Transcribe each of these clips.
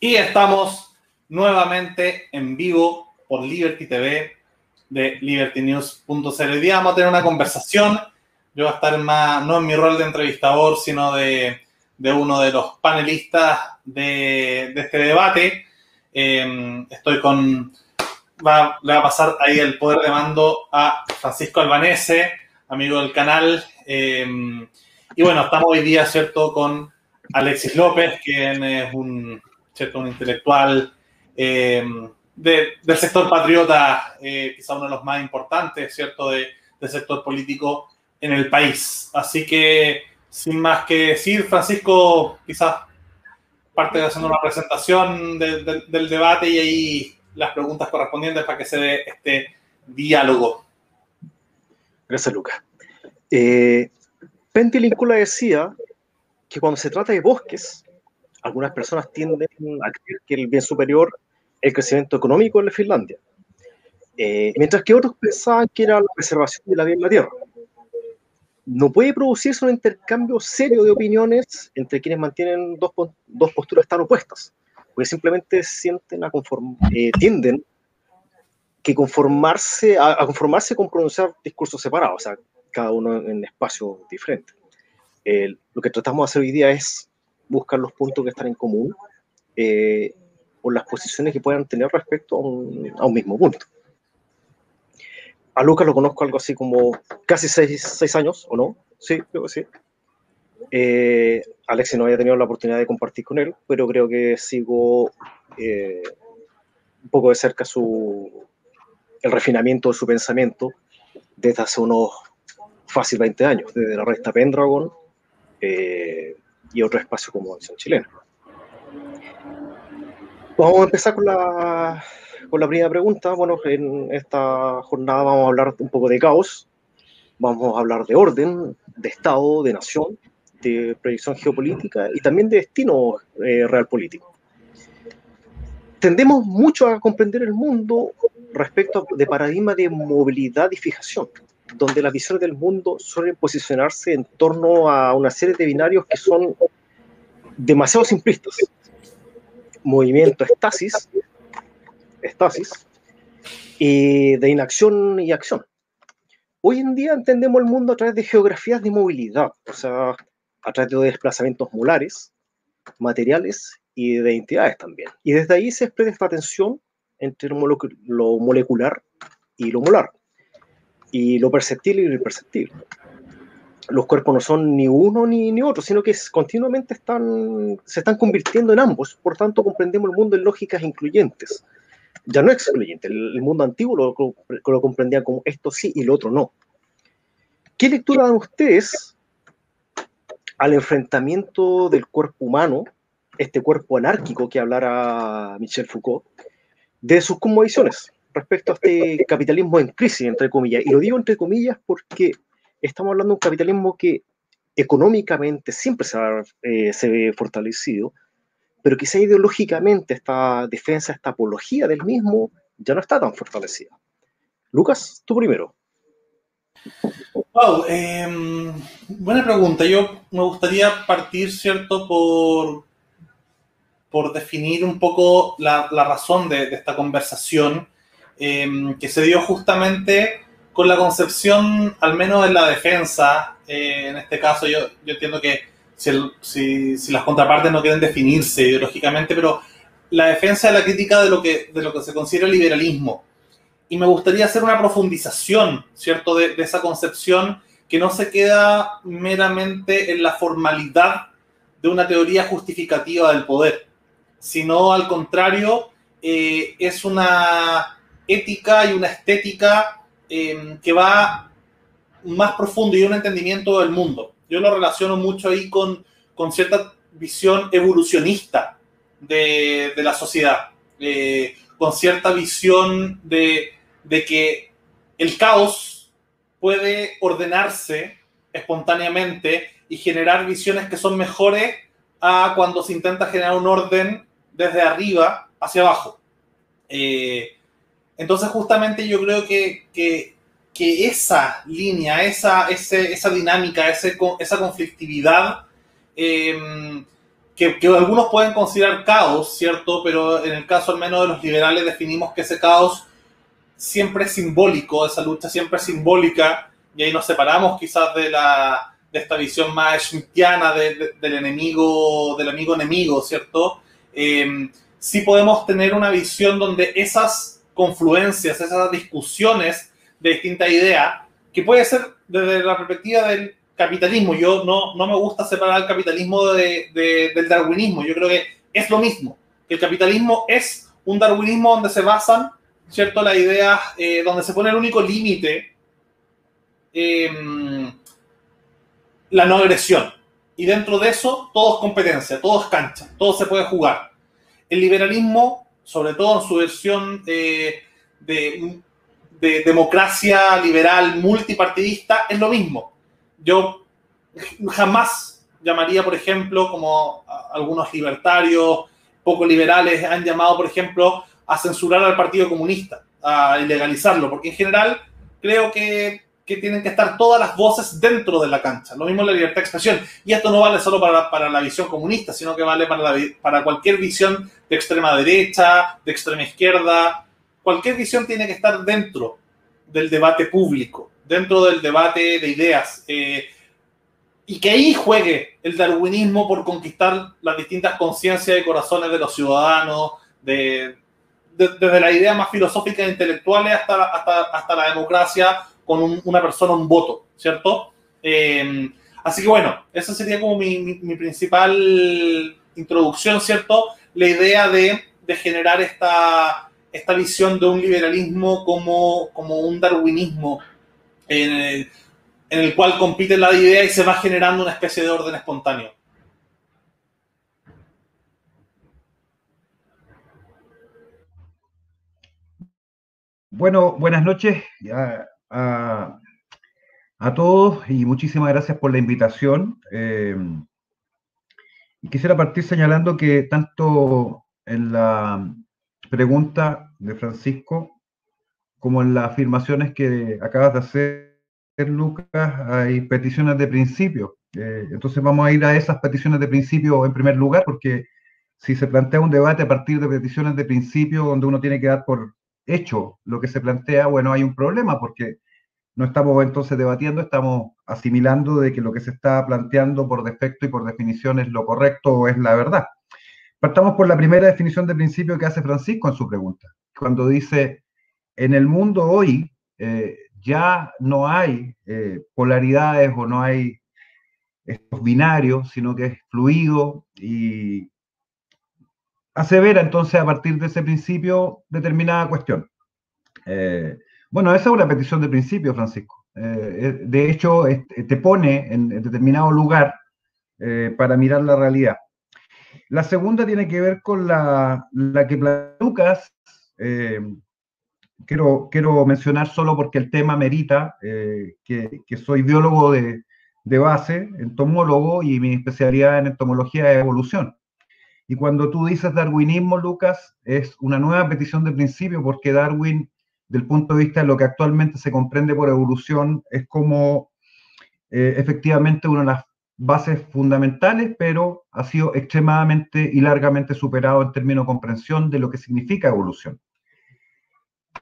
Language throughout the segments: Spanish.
Y estamos nuevamente en vivo por Liberty TV de libertynews.cl. Hoy día vamos a tener una conversación. Yo voy a estar más, no en mi rol de entrevistador, sino de, uno de los panelistas de, este debate. Em, estoy con, va, le va a pasar ahí el poder de mando a Francisco Albanese, amigo del canal. Em, y bueno, estamos hoy día, ¿cierto?, con Alexis López, quien es un ¿cierto? Un intelectual eh, del sector patriota, eh, quizá uno de los más importantes, ¿cierto? del sector político en el país. Así que, sin más que decir, Francisco, quizás parte de haciendo una presentación del debate y ahí las preguntas correspondientes para que se dé este diálogo. Gracias, Lucas. Eh, decía que cuando se trata de bosques, algunas personas tienden a creer que el bien superior es el crecimiento económico en la Finlandia, eh, mientras que otros pensaban que era la preservación de la vida en la tierra. No puede producirse un intercambio serio de opiniones entre quienes mantienen dos, dos posturas tan opuestas, porque simplemente sienten a eh, tienden que conformarse, a, conformarse con pronunciar discursos separados, o sea, cada uno en espacios diferentes. lo que tratamos de hacer hoy día es buscar los puntos que están en común eh, o las posiciones que puedan tener respecto a un, mismo punto. A Lucas lo conozco algo así como casi seis, años, ¿o no? Sí, creo que sí. Eh, Alexi no había tenido la oportunidad de compartir con él, pero creo que sigo eh, un poco de cerca su, el refinamiento de su pensamiento desde hace unos fácil 20 años, desde la resta Pendragon, eh, y otro espacio como Acción Chilena. Vamos a empezar con la, con la primera pregunta. Bueno, en esta jornada vamos a hablar un poco de caos, vamos a hablar de orden, de Estado, de nación, de proyección geopolítica y también de destino eh, real político. Tendemos mucho a comprender el mundo respecto de paradigma de movilidad y fijación donde las visiones del mundo suelen posicionarse en torno a una serie de binarios que son demasiado simplistas. Movimiento estasis, estasis, y de inacción y acción. Hoy en día entendemos el mundo a través de geografías de movilidad, o sea, a través de desplazamientos molares, materiales y de entidades también. Y desde ahí se expresa esta tensión entre lo molecular y lo molar y lo perceptible y lo imperceptible. Los cuerpos no son ni uno ni, ni otro, sino que continuamente están, se están convirtiendo en ambos, por tanto comprendemos el mundo en lógicas incluyentes. Ya no excluyente, el, mundo antiguo lo, lo, comprendía como esto sí y lo otro no. ¿Qué lectura dan ustedes al enfrentamiento del cuerpo humano, este cuerpo anárquico que hablara Michel Foucault, de sus conmovisiones? Respecto a este capitalismo en crisis, entre comillas. Y lo digo entre comillas porque estamos hablando de un capitalismo que económicamente siempre se, ha, eh, se ve fortalecido, pero quizá ideológicamente esta defensa, esta apología del mismo ya no está tan fortalecida. Lucas, tú primero. Wow, em, buena pregunta. Yo me gustaría partir, ¿cierto?, por, por definir un poco la, la razón de, de, esta conversación Em, que se dio justamente con la concepción, al menos en la defensa, eh, en este caso yo, yo entiendo que si, las contrapartes no quieren definirse ideológicamente, pero la defensa de la crítica de lo que, de lo que se considera liberalismo. Y me gustaría hacer una profundización, ¿cierto?, de, de esa concepción que no se queda meramente en la formalidad de una teoría justificativa del poder, sino al contrario, eh, es una ética y una estética em, que va más profundo y un entendimiento del mundo. Yo lo relaciono mucho ahí con, con cierta visión evolucionista de, de la sociedad, eh, con cierta visión de, de que el caos puede ordenarse espontáneamente y generar visiones que son mejores a cuando se intenta generar un orden desde arriba hacia abajo. Eh, entonces, justamente yo creo que, que, esa línea, esa, esa dinámica, esa conflictividad, em, que, algunos pueden considerar caos, ¿cierto? Pero en el caso al menos de los liberales definimos que ese caos siempre es simbólico, esa lucha siempre es simbólica, y ahí nos separamos quizás de, la, de esta visión más schmittiana del enemigo, del amigo enemigo, ¿cierto? Eh, sí podemos tener una visión donde esas confluencias, esas discusiones de distintas ideas, que puede ser desde la perspectiva del capitalismo. Yo no, no me gusta separar el capitalismo de, del darwinismo. Yo creo que es lo mismo. El capitalismo es un darwinismo donde se basan, ¿cierto? Las ideas, eh, donde se pone el único límite, em, la no agresión. Y dentro de eso, todo es competencia, todo es cancha, todo se puede jugar. El liberalismo, sobre todo en su versión de, de democracia liberal multipartidista, es lo mismo yo jamás llamaría, por ejemplo, como algunos libertarios, poco liberales han llamado, por ejemplo, a censurar al Partido Comunista, a ilegalizarlo, porque en general creo que, que tienen que estar todas las voces dentro de la cancha. Lo mismo la libertad de expresión. Y esto no vale solo para, para la visión comunista, sino que vale para, para cualquier visión de extrema derecha, de extrema izquierda. Cualquier visión tiene que estar dentro del debate público dentro del debate de ideas. Eh, y que ahí juegue el darwinismo por conquistar las distintas conciencias y corazones de los ciudadanos, de, desde la idea más filosófica e intelectuales hasta, hasta, hasta la democracia con una persona, un voto, ¿cierto? Eh, así que bueno, esa sería como mi, mi, principal introducción, ¿cierto? La idea de, generar esta, esta visión de un liberalismo como, como un darwinismo en el, cual compite la idea y se va generando una especie de orden espontáneo. Bueno, buenas noches a, todos y muchísimas gracias por la invitación. Eh, y quisiera partir señalando que tanto en la pregunta de Francisco como en las afirmaciones que acabas de hacer, Lucas, hay peticiones de principio. Eh, entonces vamos a ir a esas peticiones de principio en primer lugar, porque si se plantea un debate a partir de peticiones de principio donde uno tiene que dar por hecho lo que se plantea, bueno, hay un problema, porque no estamos entonces debatiendo, estamos asimilando de que lo que se está planteando por defecto y por definición es lo correcto o es la verdad. Partamos por la primera definición de principio que hace Francisco en su pregunta, cuando dice en el mundo hoy eh, ya no hay eh, polaridades o no hay estos binarios, sino que es fluido y asevera entonces a partir de ese principio determinada cuestión. Eh, bueno, esa es una petición de principio, Francisco. de hecho, te pone en, determinado lugar para mirar la realidad. La segunda tiene que ver con la, que Lucas quiero, quiero mencionar solo porque el tema merita eh, que, que, soy biólogo de, de, base, entomólogo, y mi especialidad en entomología es evolución. Y cuando tú dices darwinismo, Lucas, es una nueva petición de principio porque Darwin, del punto de vista de lo que actualmente se comprende por evolución, es como eh, efectivamente una de las bases fundamentales, pero ha sido extremadamente y largamente superado en términos de comprensión de lo que significa evolución.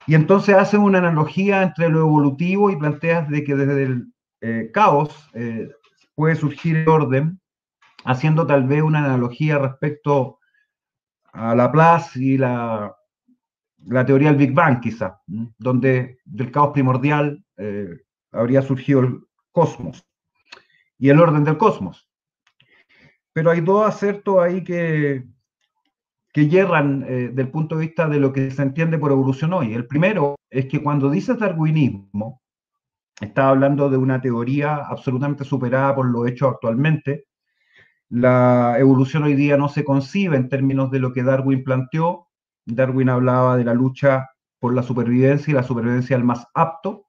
Y entonces hacen una analogía entre lo evolutivo y planteas de que desde el eh, caos eh, puede surgir el orden, haciendo tal vez una analogía respecto a Laplace y la, la teoría del Big Bang, quizá, donde del caos primordial eh, habría surgido el cosmos y el orden del cosmos. Pero hay dos acertos ahí que, que yerran eh, del punto de vista de lo que se entiende por evolución hoy. El primero es que cuando dices darwinismo, está hablando de una teoría absolutamente superada por lo hecho actualmente. La evolución hoy día no se concibe en términos de lo que Darwin planteó. Darwin hablaba de la lucha por la supervivencia y la supervivencia del más apto.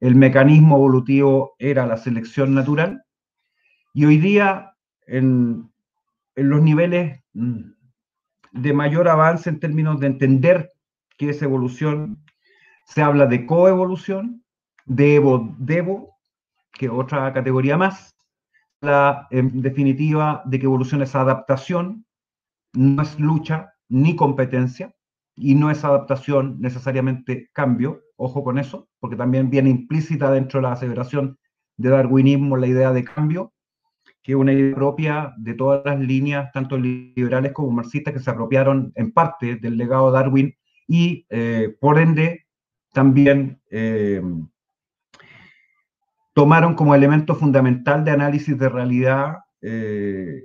El mecanismo evolutivo era la selección natural. Y hoy día, en, los niveles mm, de mayor avance en términos de entender qué es evolución. Se habla de coevolución, de Evo, Devo, que otra categoría más. habla en definitiva de que evolución es adaptación, no es lucha ni competencia, y no es adaptación necesariamente cambio, ojo con eso, porque también viene implícita dentro de la aseveración de darwinismo la idea de cambio, que es una idea propia de todas las líneas, tanto liberales como marxistas, que se apropiaron en parte del legado de Darwin y eh, por ende también eh, tomaron como elemento fundamental de análisis de realidad eh,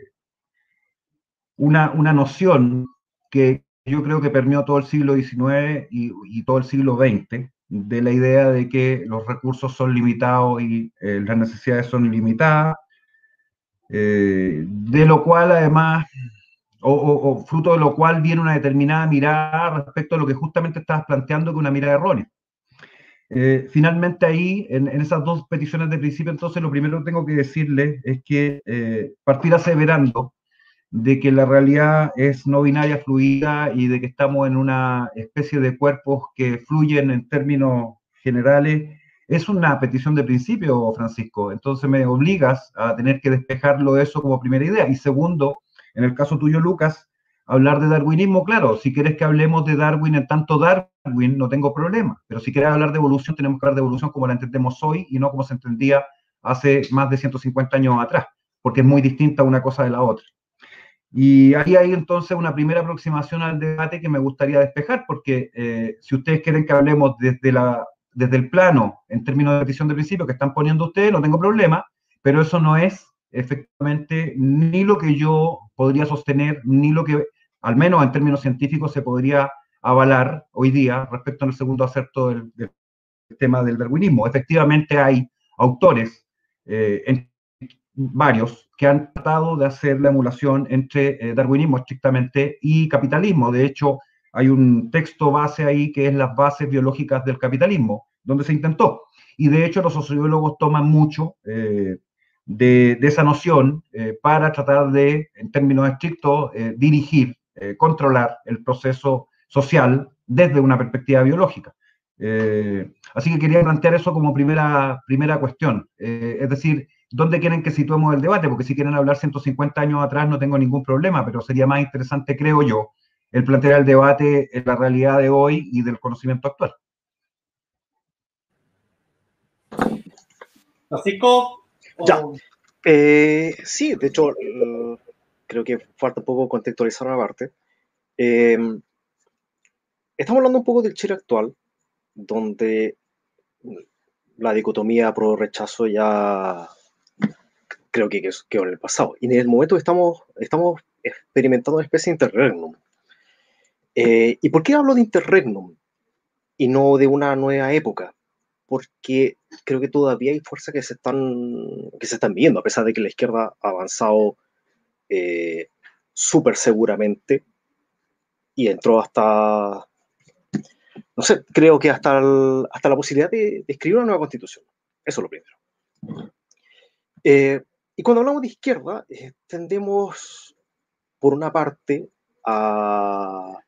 una, una noción que yo creo que permeó todo el siglo XIX y, todo el siglo XX, de la idea de que los recursos son limitados y eh, las necesidades son limitadas, eh, de lo cual además, o, fruto de lo cual viene una determinada mirada respecto a lo que justamente estabas planteando, que una mirada errónea. Eh, finalmente ahí, en, esas dos peticiones de principio, entonces lo primero que tengo que decirle es que partir aseverando de que la realidad es no binaria fluida y de que estamos en una especie de cuerpos que fluyen en términos generales, es una petición de principio, Francisco. Entonces me obligas a tener que despejarlo eso como primera idea. Y segundo, en el caso tuyo, Lucas, hablar de darwinismo, claro, si quieres que hablemos de Darwin en tanto Darwin, no tengo problema. Pero si quieres hablar de evolución, tenemos que hablar de evolución como la entendemos hoy y no como se entendía hace más de 150 años atrás, porque es muy distinta una cosa de la otra. Y ahí hay entonces una primera aproximación al debate que me gustaría despejar, porque eh, si ustedes quieren que hablemos desde, la, desde el plano, en términos de petición de principio que están poniendo ustedes, no tengo problema, pero eso no es efectivamente ni lo que yo podría sostener, ni lo que, al menos en términos científicos, se podría avalar hoy día respecto al segundo acerto del, tema del darwinismo. Efectivamente hay autores, eh, varios, que han tratado de hacer la emulación entre eh, darwinismo estrictamente y capitalismo. De hecho, hay un texto base ahí que es las bases biológicas del capitalismo, donde se intentó. Y de hecho los sociólogos toman mucho eh, de, esa noción eh, para tratar de, en términos estrictos, dirigir, controlar el proceso social desde una perspectiva biológica. así que quería plantear eso como primera, primera cuestión. es decir, dónde quieren que situemos el debate, porque si quieren hablar 150 años atrás no tengo ningún problema, pero sería más interesante, creo yo, el plantear el debate en la realidad de hoy y del conocimiento actual. Francisco. Ya. Eh, sí, de hecho, creo que falta un poco contextualizar la parte. Eh, estamos hablando un poco del Chile actual, donde la dicotomía pro rechazo ya creo que quedó en el pasado. Y en el momento estamos, estamos experimentando una especie de interregnum. Eh, ¿Y por qué hablo de interregnum y no de una nueva época? Porque creo que todavía hay fuerzas que se están, que se están viendo, a pesar de que la izquierda ha avanzado eh, súper seguramente y entró hasta, no sé, creo que hasta, hasta la posibilidad de, escribir una nueva constitución. Eso es lo primero. Eh, y cuando hablamos de izquierda, eh, tendemos, por una parte, a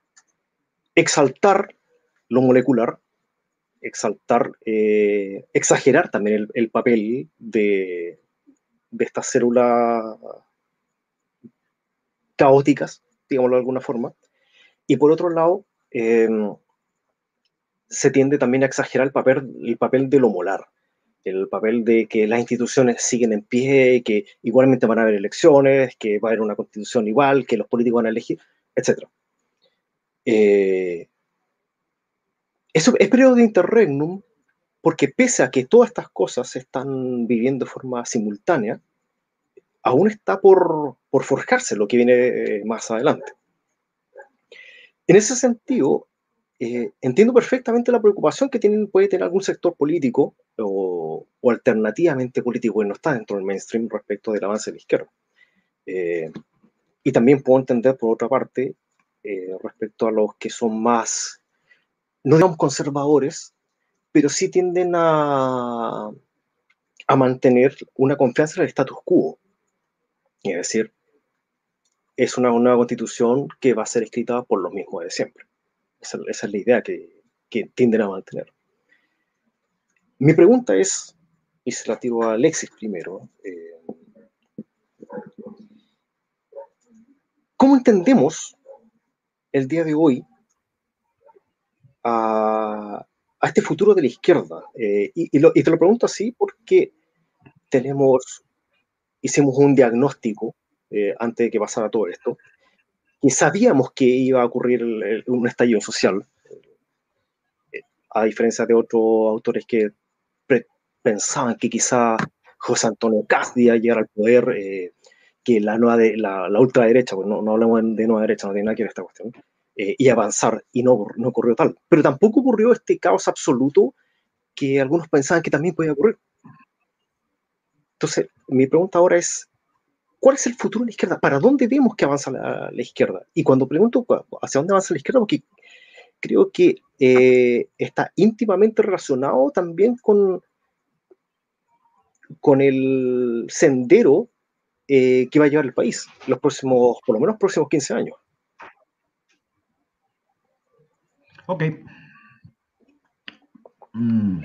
exaltar lo molecular, exaltar, eh, exagerar también el, papel de, estas células caóticas, digámoslo de alguna forma. Y por otro lado, em, se tiende también a exagerar el papel, el papel de lo molar, el papel de que las instituciones siguen en pie, que igualmente van a haber elecciones, que va a haber una constitución igual, que los políticos van a elegir, etc. Eh, es periodo de interregnum porque pese a que todas estas cosas se están viviendo de forma simultánea, aún está por, por forjarse lo que viene eh, más adelante. En ese sentido, eh, entiendo perfectamente la preocupación que puede tener algún sector político o, alternativamente político que no está dentro del mainstream respecto del avance de la izquierda. Eh, y también puedo entender, por otra parte, eh, respecto a los que son más, no digamos conservadores, pero sí tienden a, a mantener una confianza en el status quo. Es decir, es una nueva constitución que va a ser escrita por los mismos de siempre. Esa, es la idea que, tienden a mantener. Mi pregunta es, y se la tiro a Alexis primero, eh, ¿cómo entendemos el día de hoy a, este futuro de la izquierda? Eh, y, te lo pregunto así porque tenemos, hicimos un diagnóstico eh, antes de que pasara todo esto, y sabíamos que iba a ocurrir un estallido social, eh, a diferencia de otros autores que pensaban que quizá José Antonio Cast iba a llegar al poder, eh, que la, nueva de, la, ultraderecha, pues no, no, hablamos de nueva derecha, no tiene nada que ver esta cuestión, y avanzar, y no, no ocurrió tal. Pero tampoco ocurrió este caos absoluto que algunos pensaban que también podía ocurrir. Entonces, mi pregunta ahora es, ¿cuál es el futuro de la izquierda? ¿Para dónde vemos que avanza la, izquierda? Y cuando pregunto hacia dónde avanza la izquierda, porque creo que eh, está íntimamente relacionado también con, con el sendero eh, que va a llevar el país los próximos, por lo menos próximos 15 años. Ok. Mm.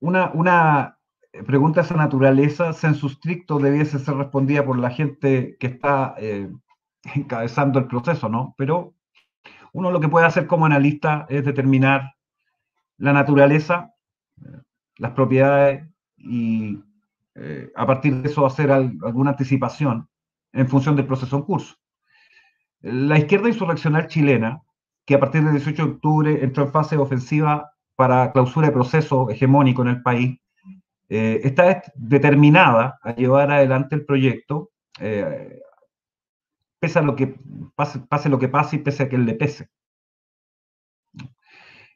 Una, una, pregunta esa naturaleza, sensu stricto, debiese ser respondida por la gente que está eh, encabezando el proceso, ¿no? Pero uno lo que puede hacer como analista es determinar la naturaleza, eh, las propiedades y a partir de eso hacer alguna anticipación en función del proceso en curso. La izquierda insurreccional chilena, que a partir del 18 de octubre entró en fase ofensiva para clausura de proceso hegemónico en el país, eh, está determinada a llevar adelante el proyecto, eh, pese a lo que pase, pase, lo que pase y pese a que le pese.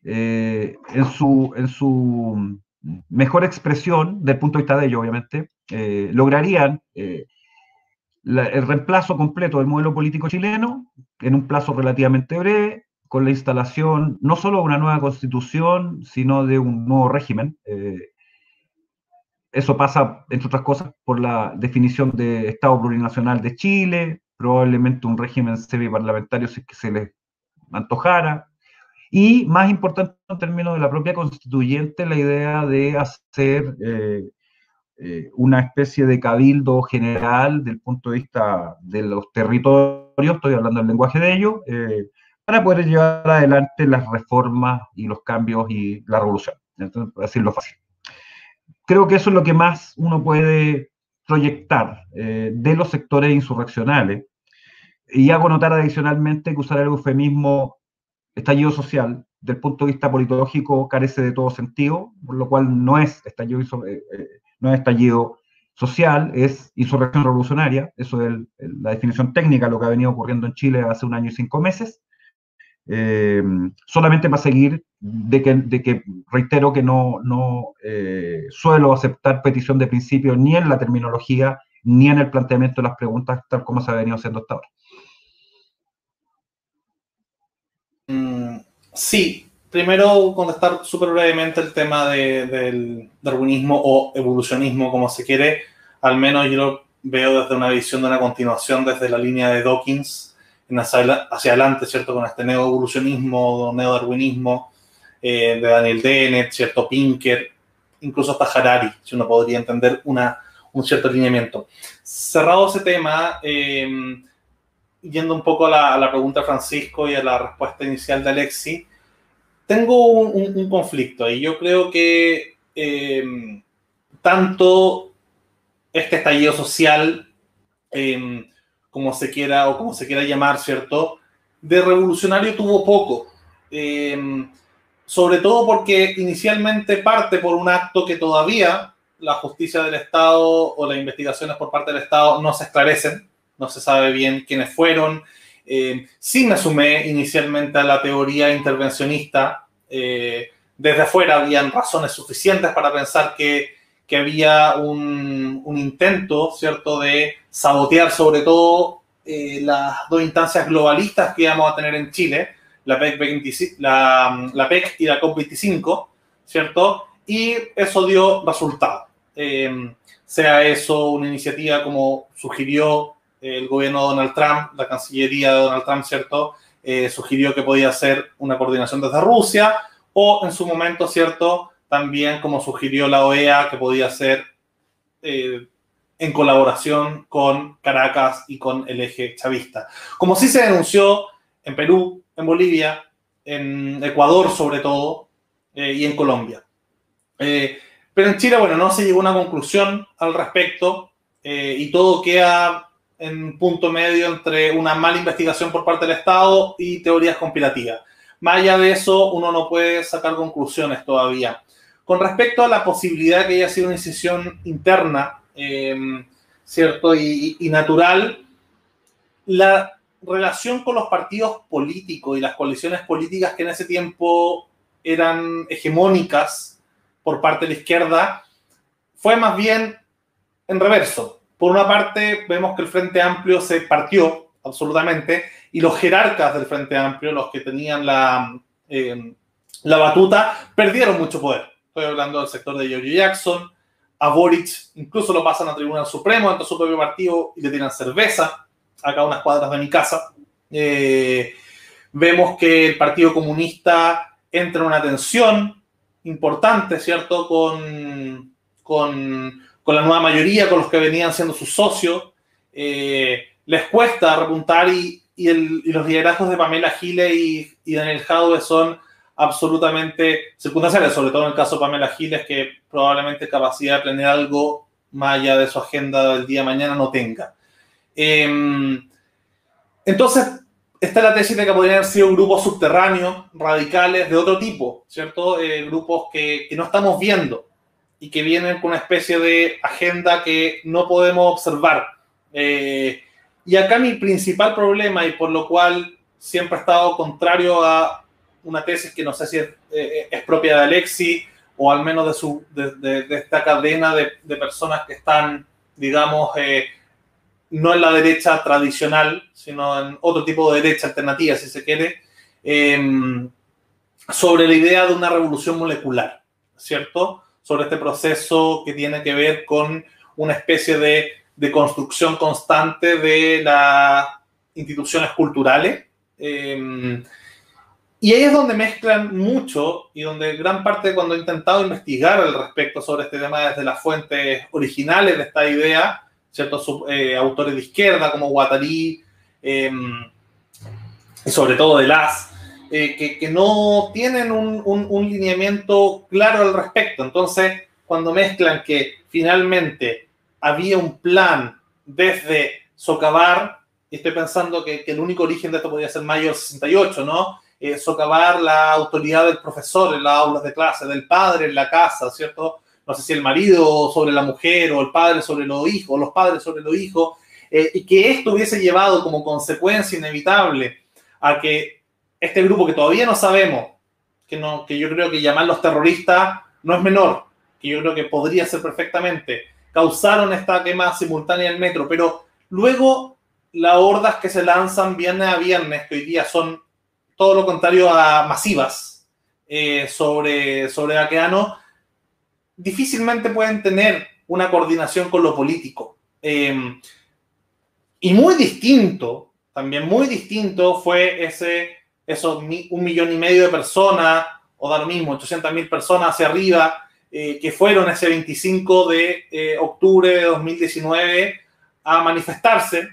Eh, en, su, en su mejor expresión, del punto de vista de ellos, obviamente, lograrían el reemplazo completo del modelo político chileno en un plazo relativamente breve, con la instalación no solo de una nueva constitución, sino de un nuevo régimen, eso pasa, entre otras cosas, por la definición de Estado plurinacional de Chile, probablemente un régimen semiparlamentario si es que se les antojara. Y más importante en términos de la propia constituyente, la idea de hacer eh, eh, una especie de cabildo general del punto de vista de los territorios, estoy hablando del lenguaje de ellos, eh, para poder llevar adelante las reformas y los cambios y la revolución. Entonces, decirlo fácil creo que eso es lo que más uno puede proyectar eh, de los sectores insurreccionales. Y hago notar adicionalmente que usar el eufemismo estallido social, del punto de vista politológico, carece de todo sentido, por lo cual no es estallido, eh, eh, social, es insurrección revolucionaria, eso es la definición técnica, lo que ha venido ocurriendo en Chile hace un año y cinco meses. Eh, solamente para seguir de que, reitero que no, no eh, suelo aceptar petición de principio ni en la terminología ni en el planteamiento de las preguntas tal como se ha venido haciendo hasta ahora. Mm, sí, primero contestar súper brevemente el tema del darwinismo o evolucionismo, como se quiere. Al menos yo lo veo desde una visión de una continuación desde la línea de Dawkins, hacia, adelante, ¿cierto? Con este neo-evolucionismo, neo-darwinismo eh, de Daniel Dennett, ¿cierto? Pinker, incluso hasta Harari, si uno podría entender una, un cierto alineamiento. Cerrado ese tema, em, yendo un poco a la, pregunta de Francisco y a la respuesta inicial de Alexi, tengo un, conflicto y yo creo que em, tanto este estallido social eh, como se quiera o como se quiera llamar, ¿cierto? De revolucionario tuvo poco. Eh, sobre todo porque inicialmente parte por un acto que todavía la justicia del Estado o las investigaciones por parte del Estado no se esclarecen, no se sabe bien quiénes fueron. Eh, sí me sumé inicialmente a la teoría intervencionista. Eh, desde afuera habían razones suficientes para pensar que que había un, intento, ¿cierto?, de sabotear sobre todo eh, las dos instancias globalistas que íbamos a tener en Chile, la PEC, 25, la, PEC y la COP25, ¿cierto? Y eso dio resultado. Eh, sea eso una iniciativa como sugirió el gobierno de Donald Trump, la Cancillería de Donald Trump, ¿cierto? Eh, sugirió que podía ser una coordinación desde Rusia, o en su momento, ¿cierto? También como sugirió la OEA que podía ser eh, en colaboración con Caracas y con el eje chavista. Como sí se denunció en Perú, en Bolivia, en Ecuador sobre todo, eh, y en Colombia. Eh, pero en Chile, bueno, no se llegó a una conclusión al respecto eh, y todo queda en punto medio entre una mala investigación por parte del Estado y teorías conspirativas. Más allá de eso, uno no puede sacar conclusiones todavía. Con respecto a la posibilidad que haya sido una incisión interna, ¿cierto? Y, y natural, la relación con los partidos políticos y las coaliciones políticas que en ese tiempo eran hegemónicas por parte de la izquierda, fue más bien en reverso. Por una parte, vemos que el Frente Amplio se partió absolutamente y los jerarcas del Frente Amplio, los que tenían la, eh, la batuta, perdieron mucho poder. Estoy hablando del sector de George Jackson, a Boric incluso lo pasan a Tribunal Supremo ante su propio partido y le tiran cerveza acá unas cuadras de mi casa. Eh, vemos que el Partido Comunista entra en una tensión importante, ¿cierto? Con, con, con, la nueva mayoría, con los que venían siendo sus socios. Eh, les cuesta repuntar y, y, los liderazgos de Pamela Giles y, y Daniel Jadwe son absolutamente circunstanciales, sobre todo en el caso de Pamela Giles, que probablemente capacidad de planear algo más allá de su agenda del día de mañana no tenga. Eh, entonces, está la tesis de que podrían haber sido grupos subterráneos, radicales, de otro tipo, ¿cierto? Eh, grupos que, que, no estamos viendo y que vienen con una especie de agenda que no podemos observar. Eh, y acá mi principal problema, y por lo cual siempre he estado contrario a una tesis que no sé si es, eh, es propia de Alexi o al menos de, su, de, de, de esta cadena de, personas que están, digamos, eh, no en la derecha tradicional, sino en otro tipo de derecha alternativa, si se quiere, eh, sobre la idea de una revolución molecular, ¿cierto? Sobre este proceso que tiene que ver con una especie de, de construcción constante de las instituciones culturales. Eh, y ahí es donde mezclan mucho y donde gran parte cuando he intentado investigar al respecto sobre este tema desde las fuentes originales de esta idea, ciertos eh, autores de izquierda como Guattari, y sobre todo de las, eh, que, no tienen un, lineamiento claro al respecto. Entonces, cuando mezclan que finalmente había un plan desde socavar, estoy pensando que, que el único origen de esto podría ser mayo del 68, ¿no? Eh, socavar la autoridad del profesor en las aulas de clase, del padre en la casa, ¿cierto? no sé si el marido sobre la mujer o el padre sobre los hijos, los padres sobre los hijos, eh, y que esto hubiese llevado como consecuencia inevitable a que este grupo que todavía no sabemos, que, no, que yo creo que llamarlos terroristas no es menor, que yo creo que podría ser perfectamente, causaron esta quema simultánea en el metro, pero luego las hordas que se lanzan viernes a viernes, que hoy día son todo lo contrario a masivas eh, sobre, sobre Baqueano, difícilmente pueden tener una coordinación con lo político. Eh, y muy distinto, también muy distinto fue ese, esos un millón y medio de personas, o da lo mismo, 800 mil personas hacia arriba, eh, que fueron ese 25 de eh, octubre de 2019 a manifestarse,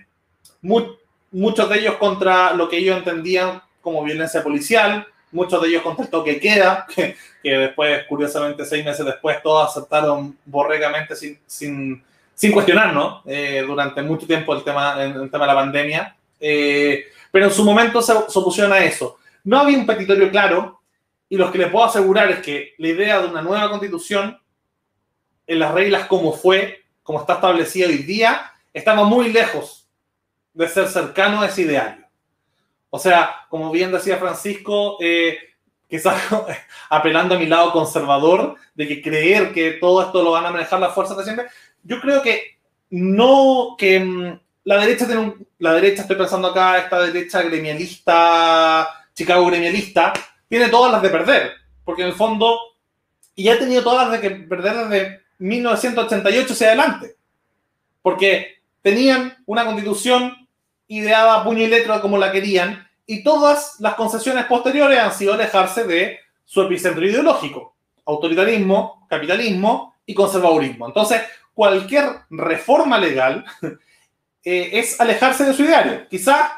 muy, muchos de ellos contra lo que ellos entendían como violencia policial, muchos de ellos contra el toque queda, que, después, curiosamente, seis meses después, todos aceptaron borregamente sin, sin, sin cuestionar, ¿no? Eh, durante mucho tiempo el tema, el tema de la pandemia. Eh, pero en su momento se, se, opusieron a eso. No había un petitorio claro, y lo que les puedo asegurar es que la idea de una nueva constitución, en las reglas como fue, como está establecida hoy día, estaba muy lejos de ser cercano a ese ideario. O sea, como bien decía Francisco, eh, quizás apelando a mi lado conservador, de que creer que todo esto lo van a manejar las fuerzas de siempre, yo creo que no, que mm, la derecha tiene un, la derecha, estoy pensando acá, esta derecha gremialista, Chicago gremialista, tiene todas las de perder, porque en el fondo, y ha tenido todas las de que perder desde 1988 hacia adelante, porque tenían una constitución ideada puño y letra como la querían, y todas las concesiones posteriores han sido alejarse de su epicentro ideológico, autoritarismo, capitalismo y conservadurismo. Entonces, cualquier reforma legal eh, es alejarse de su ideario. Quizá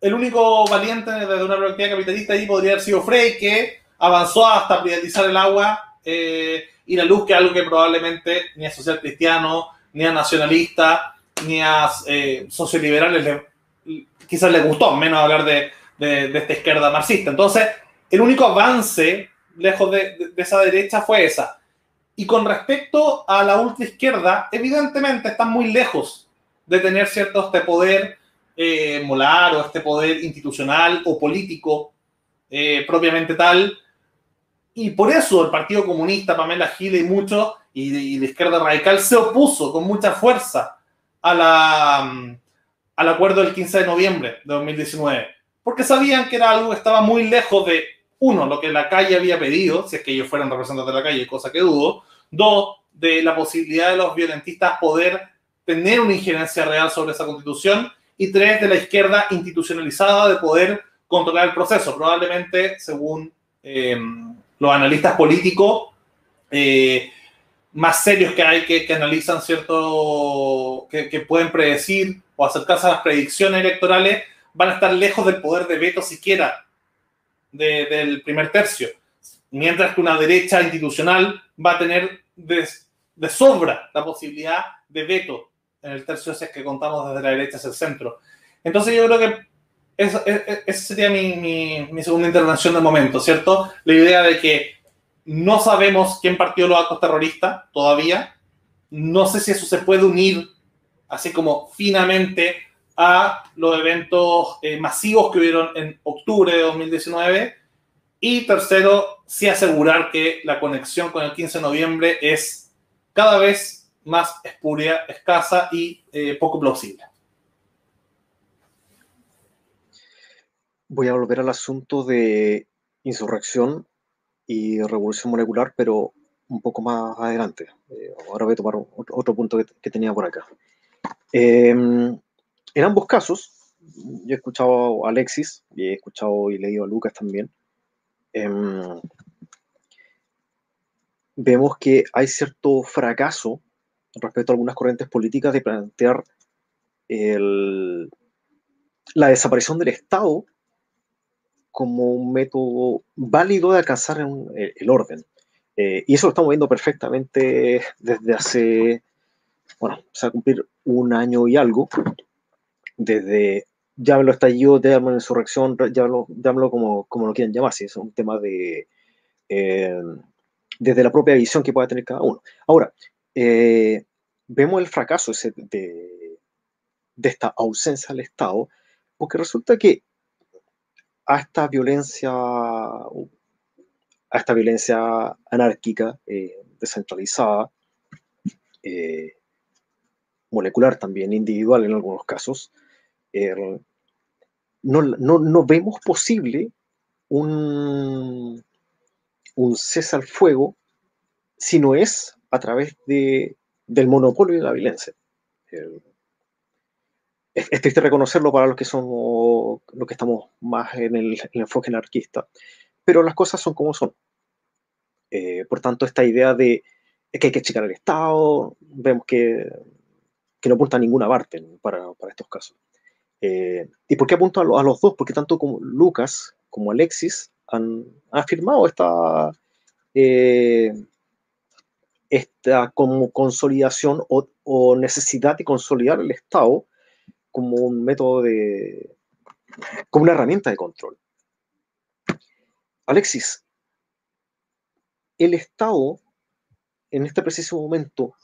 el único valiente desde una perspectiva capitalista ahí podría haber sido Frey, que avanzó hasta privatizar el agua eh, y la luz, que es algo que probablemente ni a social cristiano, ni a nacionalista, ni a eh, socioliberales quizás les gustó, menos hablar de, de, esta izquierda marxista. Entonces, el único avance lejos de, de, esa derecha fue esa. Y con respecto a la ultraizquierda, evidentemente están muy lejos de tener cierto este poder eh, molar o este poder institucional o político eh, propiamente tal. Y por eso el Partido Comunista, Pamela Gile y muchos, y, la izquierda radical se opuso con mucha fuerza a la, al acuerdo del 15 de noviembre de 2019, porque sabían que era algo que estaba muy lejos de, uno, lo que la calle había pedido, si es que ellos fueran representantes de la calle, cosa que dudo, dos, de la posibilidad de los violentistas poder tener una injerencia real sobre esa constitución, y tres, de la izquierda institucionalizada de poder controlar el proceso. Probablemente, según eh, los analistas políticos eh, más serios que hay que, analizan cierto, que, pueden predecir o acercarse a las predicciones electorales, van a estar lejos del poder de veto siquiera de, del primer tercio. Mientras que una derecha institucional va a tener de, sobra la posibilidad de veto en el tercio ese que contamos desde la derecha hacia el centro. Entonces yo creo que esa, sería mi, mi, mi, segunda intervención de momento, ¿cierto? La idea de que no sabemos quién partió los actos terroristas todavía. No sé si eso se puede unir así como finamente a los eventos eh, masivos que hubieron en octubre de 2019. Y tercero, sí asegurar que la conexión con el 15 de noviembre es cada vez más espuria, escasa y eh, poco plausible. Voy a volver al asunto de insurrección y revolución molecular, pero un poco más adelante. Eh, ahora voy a tomar otro punto que, tenía por acá. Em, en ambos casos, yo he escuchado a Alexis y he escuchado y leído a Lucas también. Em, vemos que hay cierto fracaso respecto a algunas corrientes políticas de plantear la desaparición del Estado como un método válido de alcanzar el, orden. Eh, y eso lo estamos viendo perfectamente desde hace, bueno, se va a cumplir un año y algo, desde llámelo estallido, llámelo insurrección, llámelo, llámelo como, como lo quieran llamar, si es un tema de, eh, desde la propia visión que pueda tener cada uno. Ahora, eh, vemos el fracaso de, esta ausencia del Estado, porque resulta que a esta violencia, a esta violencia anárquica, eh, descentralizada, eh, molecular también, individual en algunos casos, no, vemos posible un, un cese al fuego si no es a través de del monopolio de la violencia. es, triste reconocerlo para los que somos, los que estamos más en el, enfoque anarquista, pero las cosas son como son. Eh, por tanto, esta idea de que hay que checar el Estado, vemos que, que no apunta a ninguna parte para, para estos casos. Eh, ¿Y por qué apunto a, los dos? Porque tanto como Lucas como Alexis han, afirmado esta, eh, esta como consolidación o, necesidad de consolidar el Estado como un método de, como una herramienta de control. Alexis, el Estado en este preciso momento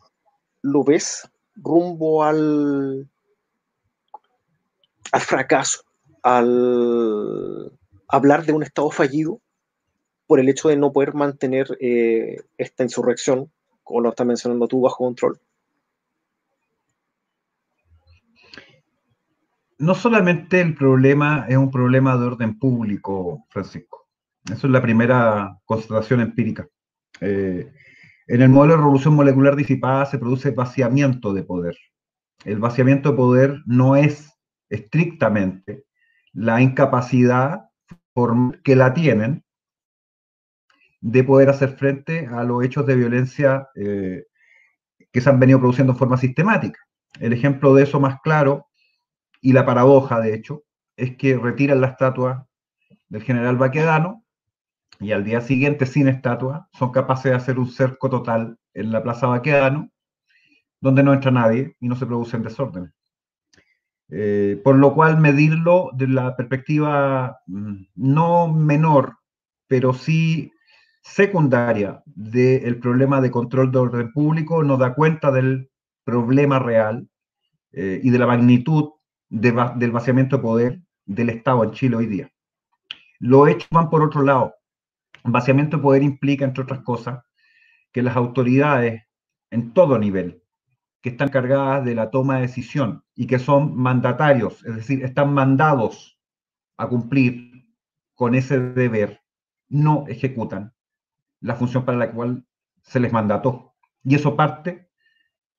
lo ves rumbo al, al fracaso, al hablar de un Estado fallido por el hecho de no poder mantener eh, esta insurrección como lo estás mencionando tú, bajo control? No solamente el problema es un problema de orden público, Francisco. Eso es la primera constatación empírica. Eh, en el modelo de revolución molecular disipada se produce vaciamiento de poder. El vaciamiento de poder no es estrictamente la incapacidad que la tienen de poder hacer frente a los hechos de violencia eh, que se han venido produciendo en forma sistemática. El ejemplo de eso más claro, y la paradoja de hecho, es que retiran la estatua del general Baquedano y al día siguiente, sin estatua, son capaces de hacer un cerco total en la Plaza Baquedano, donde no entra nadie y no se producen desórdenes. Eh, por lo cual, medirlo de la perspectiva mm, no menor, pero sí secundaria del problema de control de orden público nos da cuenta del problema real eh, y de la magnitud del vaciamiento de poder del Estado en Chile hoy día. Los hechos van por otro lado. Vaciamiento de poder implica, entre otras cosas, que las autoridades en todo nivel, que están cargadas de la toma de decisión y que son mandatarios, es decir, están mandados a cumplir con ese deber, no ejecutan la función para la cual se les mandató. Y eso parte,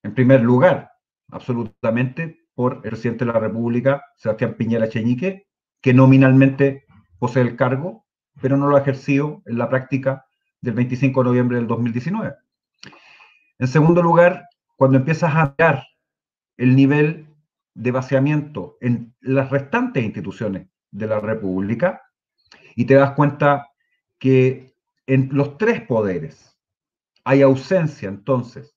en primer lugar, absolutamente por el presidente de la República, Sebastián Piñera Cheñique, que nominalmente posee el cargo, pero no lo ha ejercido en la práctica del 25 de noviembre del 2019. En segundo lugar, cuando empiezas a ver el nivel de vaciamiento en las restantes instituciones de la República y te das cuenta que en los tres poderes hay ausencia entonces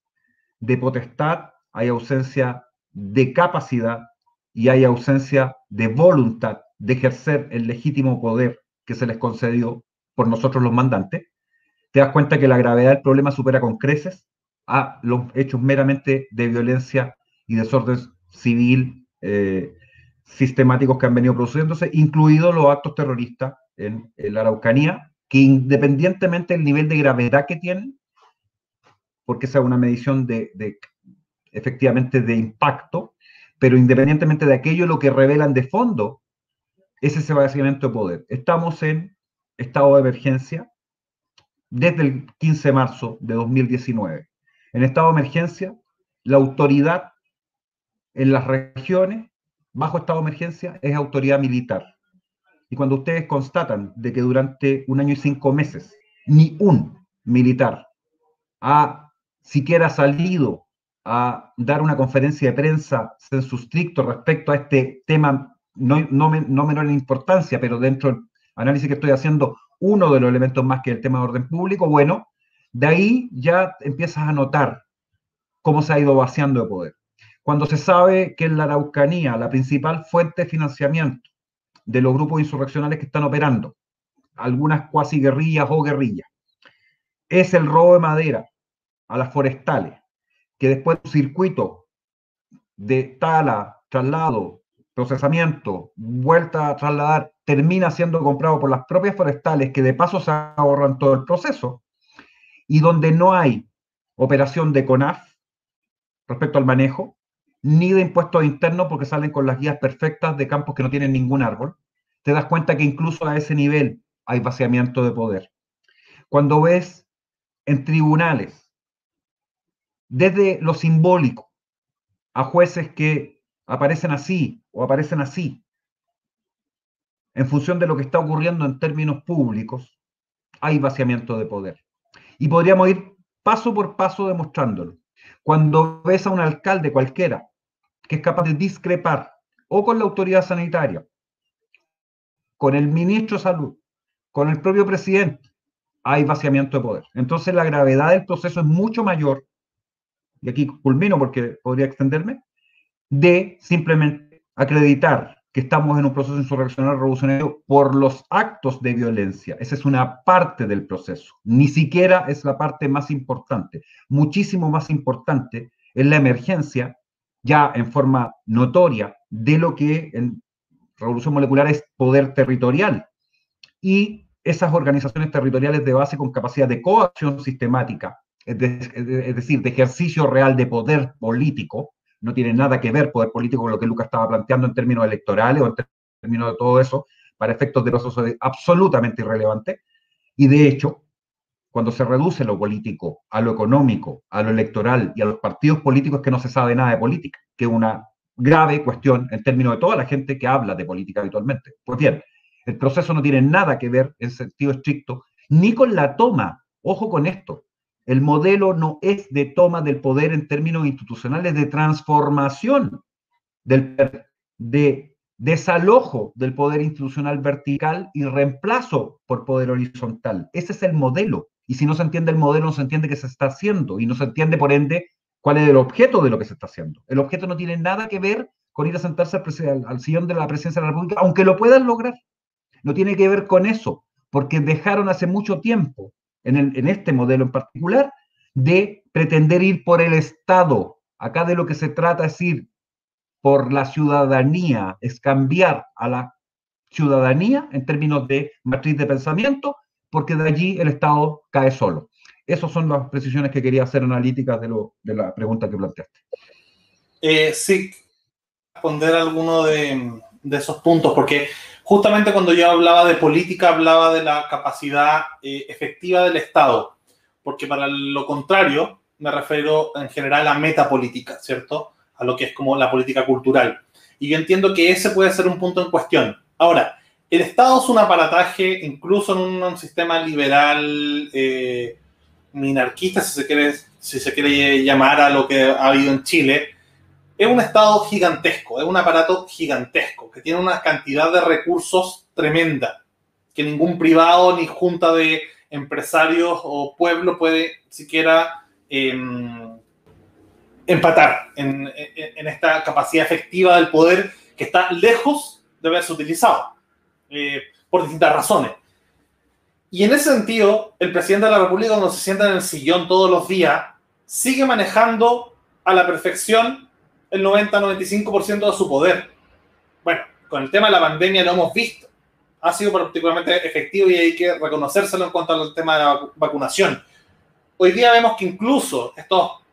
de potestad, hay ausencia de capacidad y hay ausencia de voluntad de ejercer el legítimo poder que se les concedió por nosotros los mandantes, te das cuenta que la gravedad del problema supera con creces a los hechos meramente de violencia y desorden civil eh, sistemáticos que han venido produciéndose, incluidos los actos terroristas en, la Araucanía, que independientemente del nivel de gravedad que tienen, porque esa es una medición de efectivamente de impacto, pero independientemente de aquello, lo que revelan de fondo es ese vaciamiento de poder. Estamos en estado de emergencia desde el 15 de marzo de 2019. En estado de emergencia, la autoridad en las regiones, bajo estado de emergencia, es autoridad militar. Y cuando ustedes constatan de que durante un año y cinco meses ni un militar ha siquiera salido a dar una conferencia de prensa en respecto a este tema no, no, no, menor en importancia, pero dentro del análisis que estoy haciendo, uno de los elementos más que el tema de orden público, bueno, de ahí ya empiezas a notar cómo se ha ido vaciando de poder. Cuando se sabe que en la Araucanía la principal fuente de financiamiento de los grupos insurreccionales que están operando, algunas cuasi guerrillas o guerrillas, es el robo de madera a las forestales, que después un circuito de tala, traslado, procesamiento, vuelta a trasladar, termina siendo comprado por las propias forestales que de paso se ahorran todo el proceso y donde no hay operación de CONAF respecto al manejo, ni de impuestos internos porque salen con las guías perfectas de campos que no tienen ningún árbol, te das cuenta que incluso a ese nivel hay vaciamiento de poder. Cuando ves en tribunales desde lo simbólico a jueces que aparecen así o aparecen así, en función de lo que está ocurriendo en términos públicos, hay vaciamiento de poder. Y podríamos ir paso por paso demostrándolo. Cuando ves a un alcalde cualquiera que es capaz de discrepar o con la autoridad sanitaria, con el ministro de salud, con el propio presidente, hay vaciamiento de poder. Entonces la gravedad del proceso es mucho mayor y aquí culmino porque podría extenderme, de simplemente acreditar que estamos en un proceso insurreccional revolucionario por los actos de violencia. Esa es una parte del proceso, ni siquiera es la parte más importante. Muchísimo más importante es la emergencia, ya en forma notoria, de lo que en revolución molecular es poder territorial. Y esas organizaciones territoriales de base con capacidad de coacción sistemática, es, decir, de ejercicio real de poder político, no tiene nada que ver poder político con lo que Lucas estaba planteando en términos electorales o en términos de todo eso, para efectos de proceso es absolutamente irrelevante. Y de hecho, cuando se reduce lo político a lo económico, a lo electoral y a los partidos políticos que no se sabe nada de política, que es una grave cuestión en términos de toda la gente que habla de política habitualmente. Pues bien, el proceso no tiene nada que ver en sentido estricto ni con la toma, ojo con esto, El modelo no es de toma del poder en términos institucionales, de transformación del, de desalojo del poder institucional vertical y reemplazo por poder horizontal. Ese es el modelo. Y si no se entiende el modelo, no se entiende qué se está haciendo y no se entiende, por ende, cuál es el objeto de lo que se está haciendo. El objeto no tiene nada que ver con ir a sentarse al, al sillón de la presidencia de la República, aunque lo puedan lograr. No tiene que ver con eso, porque dejaron hace mucho tiempo, en, en este modelo en particular, de pretender ir por el Estado. Acá de lo que se trata es ir por la ciudadanía, es cambiar a la ciudadanía en términos de matriz de pensamiento, porque de allí el Estado cae solo. Esas son las precisiones que quería hacer analíticas de, lo, de la pregunta que planteaste. Eh, sí, responder alguno de, de, esos puntos, porque justamente cuando yo hablaba de política, hablaba de la capacidad eh, efectiva del Estado, porque para lo contrario, me refiero en general a metapolítica, ¿cierto? a lo que es como la política cultural. Y yo entiendo que ese puede ser un punto en cuestión. Ahora, el Estado es un aparataje, incluso en un, sistema liberal, eh, minarquista, si se, quiere, si se quiere llamar a lo que ha habido en Chile, es un Estado gigantesco, es un aparato gigantesco, que tiene una cantidad de recursos tremenda, que ningún privado ni junta de empresarios o pueblo puede siquiera eh, empatar en, esta capacidad efectiva del poder que está lejos de haberse utilizado eh, por distintas razones. Y en ese sentido, el presidente de la República, cuando se sienta en el sillón todos los días, sigue manejando a la perfección el 90-95% de su poder. Bueno, con el tema de la pandemia lo hemos visto. Ha sido particularmente efectivo y hay que reconocérselo en cuanto al tema de la vacunación. Hoy día vemos que incluso estos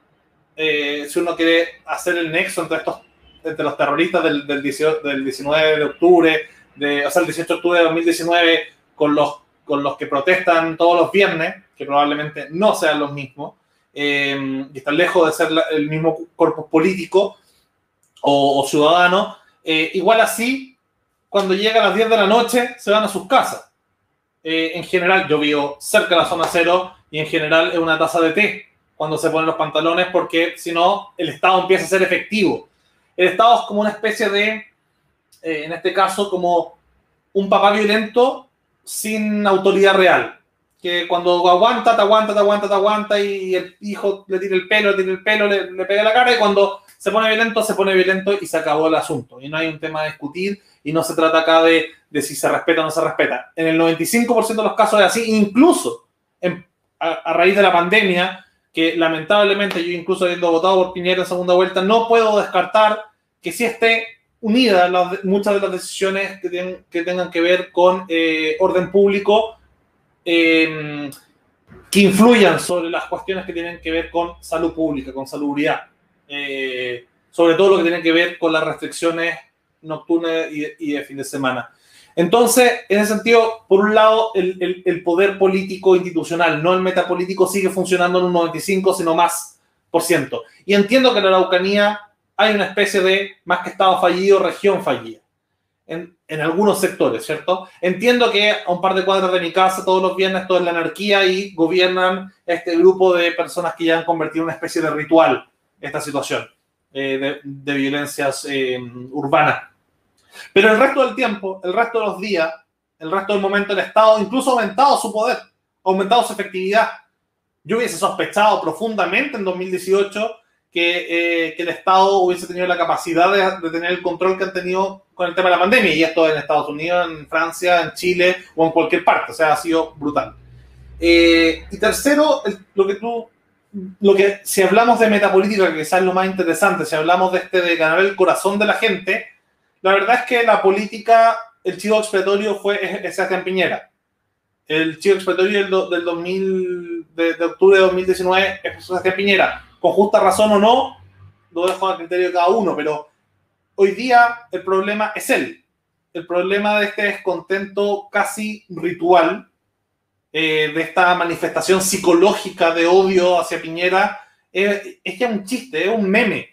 eh, si uno quiere hacer el nexo entre estos entre los terroristas del, del, 19 de octubre, de, o sea, el 18 de octubre de 2019, con los, con los que protestan todos los viernes, que probablemente no sean los mismos, eh, y están lejos de ser el mismo cuerpo político o, ciudadano, eh, igual así, cuando llega a las 10 de la noche, se van a sus casas. en general, yo vivo cerca de la zona cero y en general es una taza de té cuando se ponen los pantalones, porque si no, el Estado empieza a ser efectivo. El Estado es como una especie de, eh, en este caso, como un papá violento sin autoridad real. Que cuando aguanta, te aguanta, te aguanta, te aguanta, y el hijo le tira el pelo, le el pelo, le pega la cara, y cuando se pone violento, se pone violento y se acabó el asunto. Y no hay un tema a discutir, y no se trata acá de, si se respeta o no se respeta. En el 95% de los casos es así, incluso a, raíz de la pandemia, que lamentablemente yo incluso habiendo votado por Piñera en segunda vuelta, no puedo descartar que sí esté unida muchas de las decisiones que, que tengan que ver con eh, orden público, em, que influyan sobre las cuestiones que tienen que ver con salud pública, con salubridad, eh, sobre todo lo que tiene que ver con las restricciones nocturnas y, de fin de semana. Entonces, en ese sentido, por un lado, el, poder político institucional, no el metapolítico, sigue funcionando en un 95, sino más por ciento. Y entiendo que en la Araucanía hay una especie de, más que Estado fallido, región fallida. En, algunos sectores, ¿cierto? Entiendo que a un par de cuadras de mi casa todos los viernes todo es la anarquía y gobiernan este grupo de personas que ya han convertido en una especie de ritual esta situación eh, de, violencias eh, urbanas. Pero el resto del tiempo, el resto de los días, el resto del momento, el Estado incluso ha aumentado su poder, ha aumentado su efectividad. Yo hubiese sospechado profundamente en 2018 que, eh, que el Estado hubiese tenido la capacidad de, tener el control que han tenido con el tema de la pandemia, y esto en Estados Unidos, en Francia, en Chile o en cualquier parte, o sea, ha sido brutal. Eh, y tercero, lo que tú, lo que si hablamos de metapolítica, que quizás es lo más interesante, si hablamos de este de ganar el corazón de la gente, la verdad es que la política, el chivo expiatorio fue Sebastián Piñera. El chivo expiatorio del, 2000, de, octubre de 2019 es Sebastián Piñera. Con justa razón o no, lo dejo a criterio de cada uno, pero hoy día el problema es él. El problema de este descontento casi ritual, eh, de esta manifestación psicológica de odio hacia Piñera, es, es es un chiste, es un meme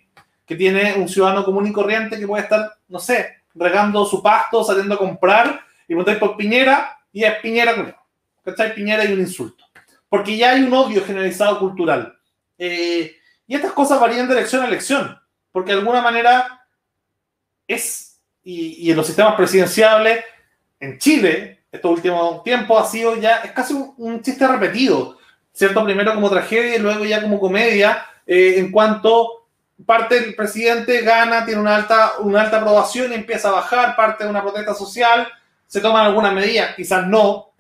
que tiene un ciudadano común y corriente que puede estar, no sé, regando su pasto, saliendo a comprar y montáis por Piñera y es Piñera ¿Cachai? Piñera y un insulto. porque ya hay un odio generalizado cultural. Eh, y estas cosas varían de elección a elección, porque de alguna manera es, y, en los sistemas presidenciales, en Chile, estos últimos tiempos ha sido ya, es casi un, chiste repetido, ¿cierto? Primero como tragedia y luego ya como comedia, eh, en cuanto parte del presidente gana, tiene una alta, una alta aprobación y empieza a bajar, parte de una protesta social, se toman algunas medidas, quizás no,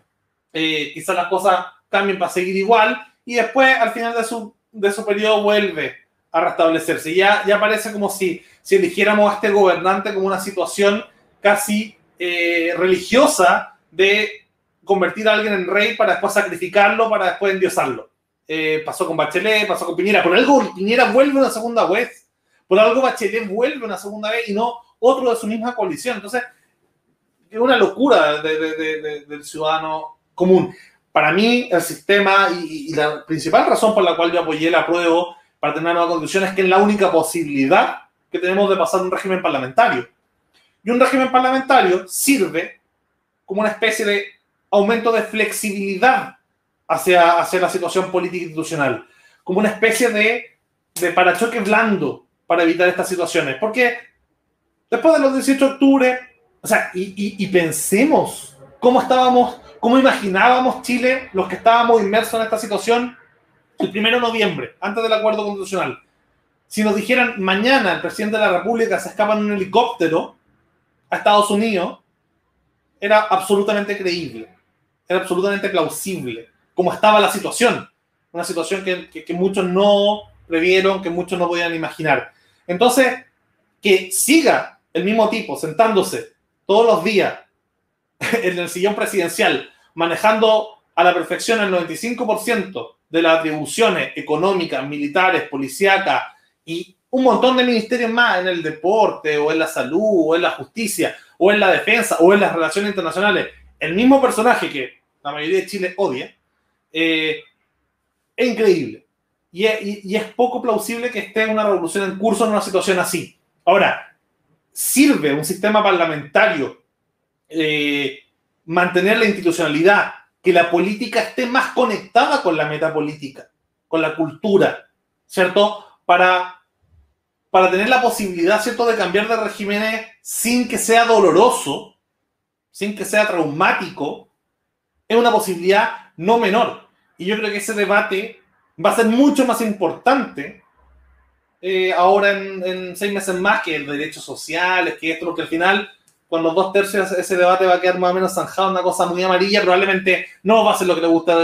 eh, quizás las cosas cambien para seguir igual, y después al final de su, de su periodo vuelve a restablecerse. Ya, ya parece como si, si eligiéramos a este gobernante como una situación casi eh, religiosa de convertir a alguien en rey para después sacrificarlo, para después endiosarlo. Eh, pasó con Bachelet, pasó con Piñera. Por algo Piñera vuelve una segunda vez. Por algo Bachelet vuelve una segunda vez y no otro de su misma coalición. Entonces, es una locura del ciudadano común. Para mí, el sistema y, la principal razón por la cual yo apoyé el apruebo para tener una nueva constitución es que es la única posibilidad que tenemos de pasar un régimen parlamentario. Y un régimen parlamentario sirve como una especie de aumento de flexibilidad hacia, hacia la situación política institucional, como una especie de, de parachoque blando para evitar estas situaciones. Porque después de los 18 de octubre, o sea, y, pensemos cómo estábamos, cómo imaginábamos Chile, los que estábamos inmersos en esta situación, el primero de noviembre, antes del acuerdo constitucional. Si nos dijeran mañana el presidente de la República se escapa en un helicóptero a Estados Unidos, era absolutamente creíble, era absolutamente plausible, como estaba la situación. Una situación que, que muchos no previeron, que muchos no podían imaginar. Entonces, que siga el mismo tipo sentándose todos los días en el sillón presidencial, manejando a la perfección el 95% de las atribuciones económicas, militares, policíacas y un montón de ministerios más en el deporte o en la salud o en la justicia o en la defensa o en las relaciones internacionales, el mismo personaje que la mayoría de Chile odia, eh, es increíble. Y es, y es, poco plausible que esté una revolución en curso en una situación así. Ahora, sirve un sistema parlamentario eh, mantener la institucionalidad, que la política esté más conectada con la metapolítica, con la cultura, ¿cierto? Para, para tener la posibilidad, ¿cierto?, de cambiar de regímenes sin que sea doloroso, sin que sea traumático, es una posibilidad no menor. Y yo creo que ese debate va a ser mucho más importante eh, ahora en, seis meses más, que el derechos sociales, que esto, porque al final, con los dos tercios, ese debate va a quedar más o menos zanjado, una cosa muy amarilla, probablemente no va a ser lo que le, gusta,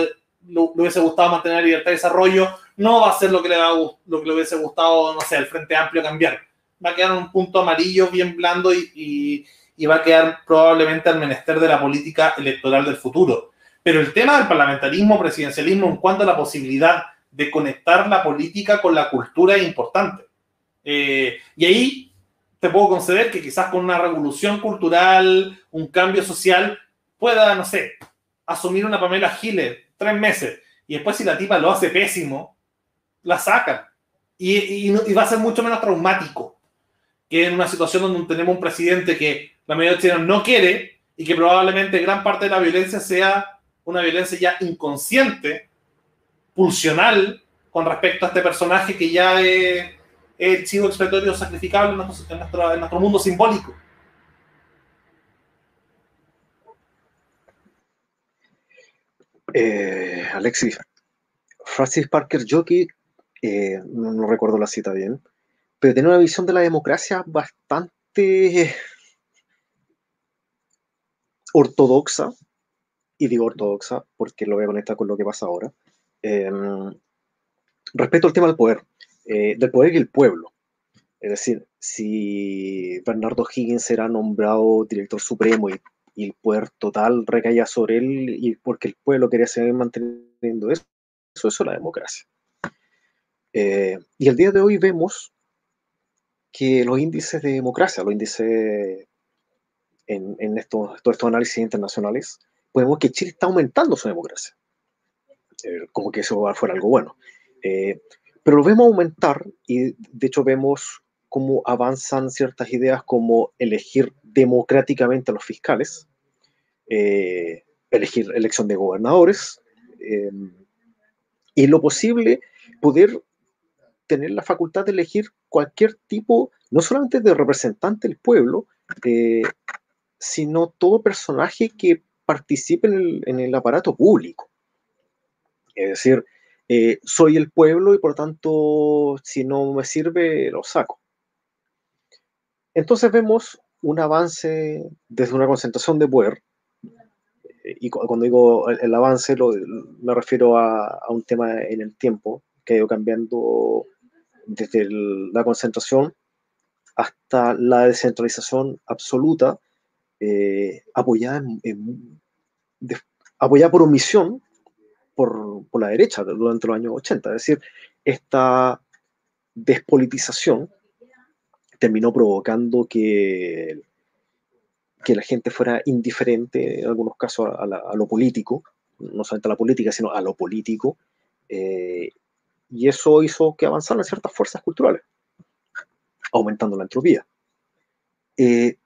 lo, hubiese gustado mantener libertad de desarrollo, no va a ser lo que, le va, lo que le hubiese gustado, no sé, el Frente Amplio cambiar. Va a quedar un punto amarillo bien blando y, y va a quedar probablemente al menester de la política electoral del futuro. Pero el tema del parlamentarismo, presidencialismo, en cuanto a la posibilidad de conectar la política con la cultura es importante. Eh, y ahí te puedo conceder que quizás con una revolución cultural, un cambio social, pueda, no sé, asumir una Pamela Giles tres meses y después si la tipa lo hace pésimo, la sacan. Y, va a ser mucho menos traumático que en una situación donde tenemos un presidente que la mayoría de chilenos no quiere y que probablemente gran parte de la violencia sea una violencia ya inconsciente pulsional con respecto a este personaje que ya es el chivo expiatorio sacrificable en nuestro, mundo simbólico. Eh, Alexis, Francis Parker Jockey, eh, no, recuerdo la cita bien, pero tiene una visión de la democracia bastante ortodoxa, y digo ortodoxa porque lo voy a conectar con lo que pasa ahora, Em, respecto al tema del poder, eh, del poder y el pueblo. Es decir, si Bernardo Higgins será nombrado director supremo y, el poder total recaía sobre él y porque el pueblo quería seguir manteniendo eso, eso, es la democracia. Eh, y el día de hoy vemos que los índices de democracia, los índices en, en estos, todos estos análisis internacionales, podemos que Chile está aumentando su democracia. Eh, como que eso fuera algo bueno. Eh, pero lo vemos aumentar y de hecho vemos cómo avanzan ciertas ideas como elegir democráticamente a los fiscales, eh, elegir elección de gobernadores, y en lo posible poder tener la facultad de elegir cualquier tipo, no solamente de representante del pueblo, eh, sino todo personaje que participe en el, aparato público. Es decir, eh, soy el pueblo y por tanto, si no me sirve, lo saco. Entonces vemos un avance desde una concentración de poder, eh, y cuando digo el, avance me refiero a, un tema en el tiempo, que ha ido cambiando desde la concentración hasta la descentralización absoluta, eh, apoyada, por omisión por, por, la derecha durante los años 80. Es decir, esta despolitización terminó provocando que, que la gente fuera indiferente, en algunos casos, a, lo político, no solamente a la política, sino a lo político, eh, y eso hizo que avanzaran ciertas fuerzas culturales, aumentando la entropía. Eh,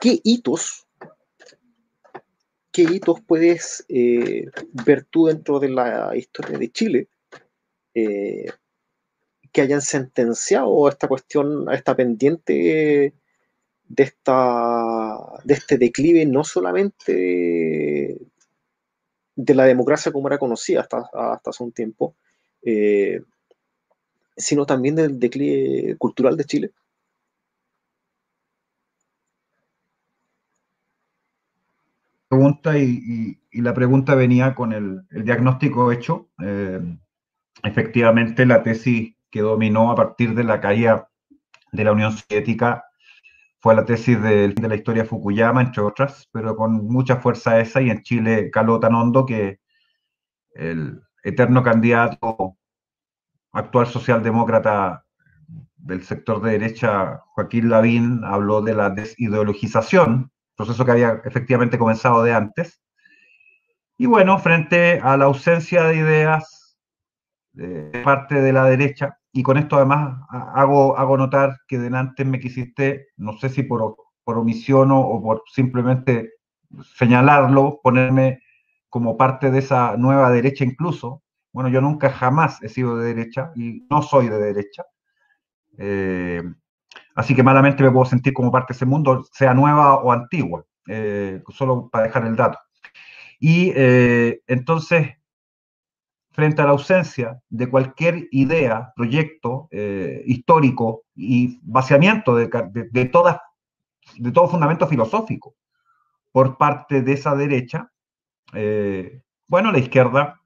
¿Qué hitos, qué hitos puedes eh, ver tú dentro de la historia de Chile que hayan sentenciado esta cuestión, esta pendiente de, esta, de este declive, no solamente de la democracia como era conocida hasta, hasta hace un tiempo, eh, sino también del declive cultural de Chile? Pregunta y, la pregunta venía con el, diagnóstico hecho. Eh, efectivamente, la tesis que dominó a partir de la caída de la Unión Soviética fue la tesis de, de la historia de Fukuyama, entre otras, pero con mucha fuerza esa, y en Chile caló tan hondo que el eterno candidato actual socialdemócrata del sector de derecha, Joaquín Lavín, habló de la desideologización, proceso que había efectivamente comenzado de antes. Y bueno, frente a la ausencia de ideas de parte de la derecha, y con esto además hago, hago notar que delante me quisiste, no sé si por, por omisión o por simplemente señalarlo, ponerme como parte de esa nueva derecha incluso. Bueno, yo nunca jamás he sido de derecha y no soy de derecha. Eh, así que malamente me puedo sentir como parte de ese mundo, sea nueva o antigua, eh, solo para dejar el dato. Y eh, entonces, frente a la ausencia de cualquier idea, proyecto histórico y vaciamiento de, de, todas, de todo fundamento filosófico por parte de esa derecha, eh, bueno, la izquierda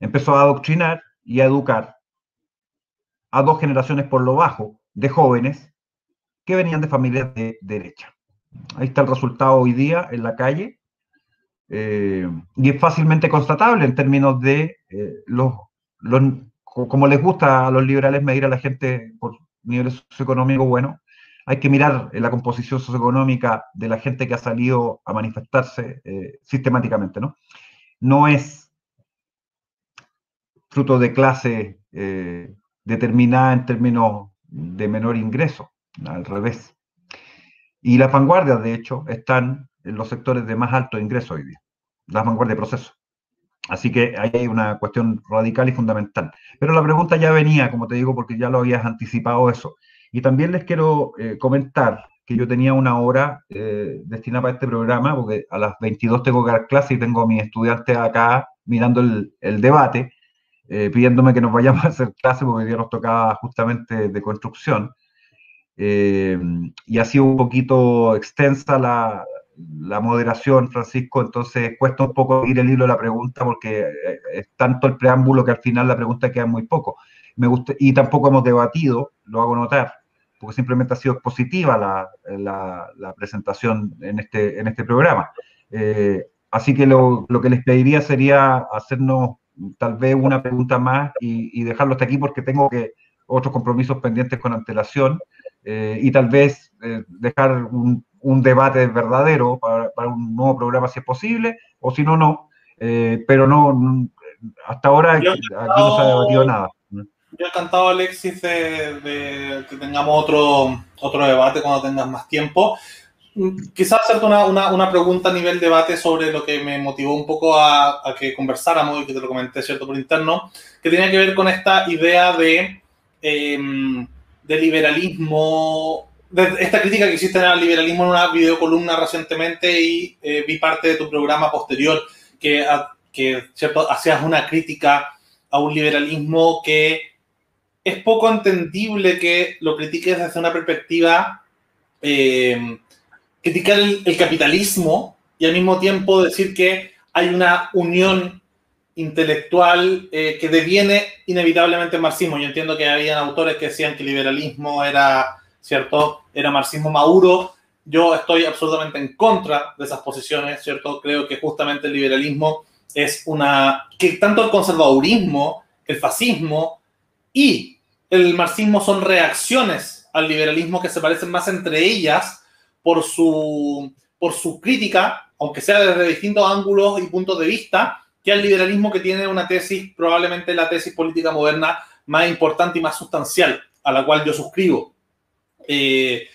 empezó a adoctrinar y a educar a dos generaciones por lo bajo de jóvenes que venían de familias de derecha. Ahí está el resultado hoy día en la calle. Eh, y es fácilmente constatable en términos de eh, los, como les gusta a los liberales medir a la gente por niveles socioeconómicos, bueno, hay que mirar la composición socioeconómica de la gente que ha salido a manifestarse eh, sistemáticamente, ¿no? No es fruto de clase eh, determinada en términos de menor ingreso, al revés. Y las vanguardias, de hecho, están en los sectores de más alto ingreso hoy día, las vanguardias de proceso. Así que ahí hay una cuestión radical y fundamental. Pero la pregunta ya venía, como te digo, porque ya lo habías anticipado eso. Y también les quiero eh, comentar que yo tenía una hora eh, destinada para este programa, porque a las 22 tengo que dar clase y tengo a mis estudiantes acá mirando el, debate, eh, pidiéndome que nos vayamos a hacer clase porque hoy día nos tocaba justamente de construcción. y ha sido un poquito extensa la, la, moderación, Francisco, entonces cuesta un poco ir el hilo de la pregunta porque es tanto el preámbulo que al final la pregunta queda muy poco. Me gusta, y tampoco hemos debatido, lo hago notar, porque simplemente ha sido positiva la, la, presentación en este, en este programa. Eh, así que lo, lo, que les pediría sería hacernos tal vez una pregunta más y, dejarlo hasta aquí porque tengo que otros compromisos pendientes con antelación eh, y tal vez eh, dejar un, un, debate verdadero para, para, un nuevo programa si es posible o si no, no. pero no, hasta ahora aquí no se ha debatido nada. Yo encantado, Alexis, de, que tengamos otro, otro debate cuando tengas más tiempo. quizás hacerte una, una, pregunta a nivel debate sobre lo que me motivó un poco a, a, que conversáramos y que te lo comenté, ¿cierto?, por interno, que tenía que ver con esta idea de, em, de liberalismo, esta crítica que existe al liberalismo en una videocolumna recientemente y eh, vi parte de tu programa posterior, que, que hacías una crítica a un liberalismo que es poco entendible que lo critiques desde una perspectiva eh, criticar el, capitalismo y al mismo tiempo decir que hay una unión intelectual eh, que deviene inevitablemente marxismo. Yo entiendo que habían autores que decían que el liberalismo era, ¿cierto? Era marxismo maduro. Yo estoy absolutamente en contra de esas posiciones, ¿cierto? Creo que justamente el liberalismo es una... que tanto el conservadurismo, el fascismo y el marxismo son reacciones al liberalismo que se parecen más entre ellas por su, por su crítica, aunque sea desde distintos ángulos y puntos de vista, que al liberalismo que tiene una tesis, probablemente la tesis política moderna más importante y más sustancial, a la cual yo suscribo. Eh,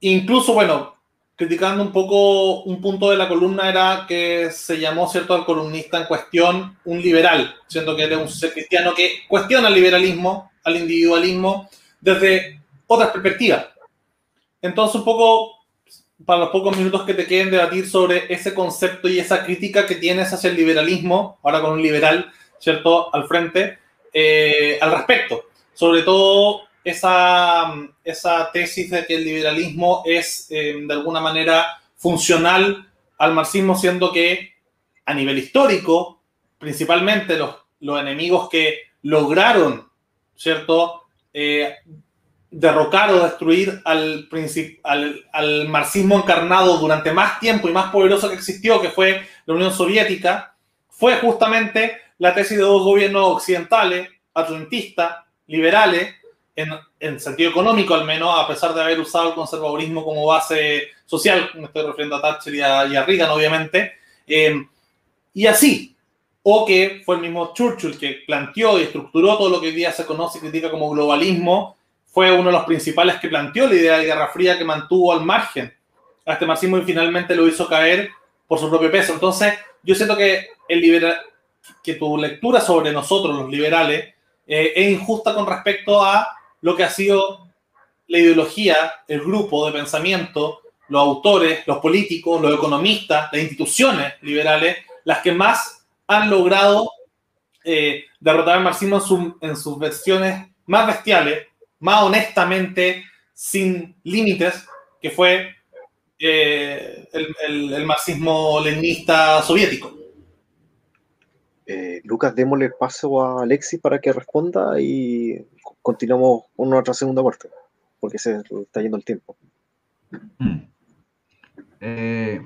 incluso, bueno, criticando un poco un punto de la columna era que se llamó, ¿cierto?, al columnista en cuestión un liberal, siendo que era un ser cristiano que cuestiona el liberalismo, al individualismo, desde otras perspectivas. Entonces, un poco para los pocos minutos que te queden, debatir sobre ese concepto y esa crítica que tienes hacia el liberalismo, ahora con un liberal, ¿cierto?, al frente, eh, al respecto. Sobre todo esa, esa tesis de que el liberalismo es, eh, de alguna manera, funcional al marxismo, siendo que a nivel histórico, principalmente los, los enemigos que lograron, ¿cierto?, eh, derrocar o destruir al, al, al, marxismo encarnado durante más tiempo y más poderoso que existió, que fue la Unión Soviética, fue justamente la tesis de dos gobiernos occidentales, atlantistas, liberales, en, en, sentido económico al menos, a pesar de haber usado el conservadurismo como base social, me estoy refiriendo a Thatcher y a, Reagan, obviamente, eh, y así, o que fue el mismo Churchill que planteó y estructuró todo lo que hoy día se conoce y critica como globalismo, fue uno de los principales que planteó la idea de Guerra Fría que mantuvo al margen a este marxismo y finalmente lo hizo caer por su propio peso. Entonces, yo siento que, el que tu lectura sobre nosotros, los liberales, eh, es injusta con respecto a lo que ha sido la ideología, el grupo de pensamiento, los autores, los políticos, los economistas, las instituciones liberales, las que más han logrado eh, derrotar al marxismo en sus versiones más bestiales, más honestamente, sin límites, que fue eh, el, marxismo-leninista soviético. Eh, Lucas, démosle paso a Alexis para que responda y continuamos con nuestra segunda parte, porque se está yendo el tiempo. Mm. Eh,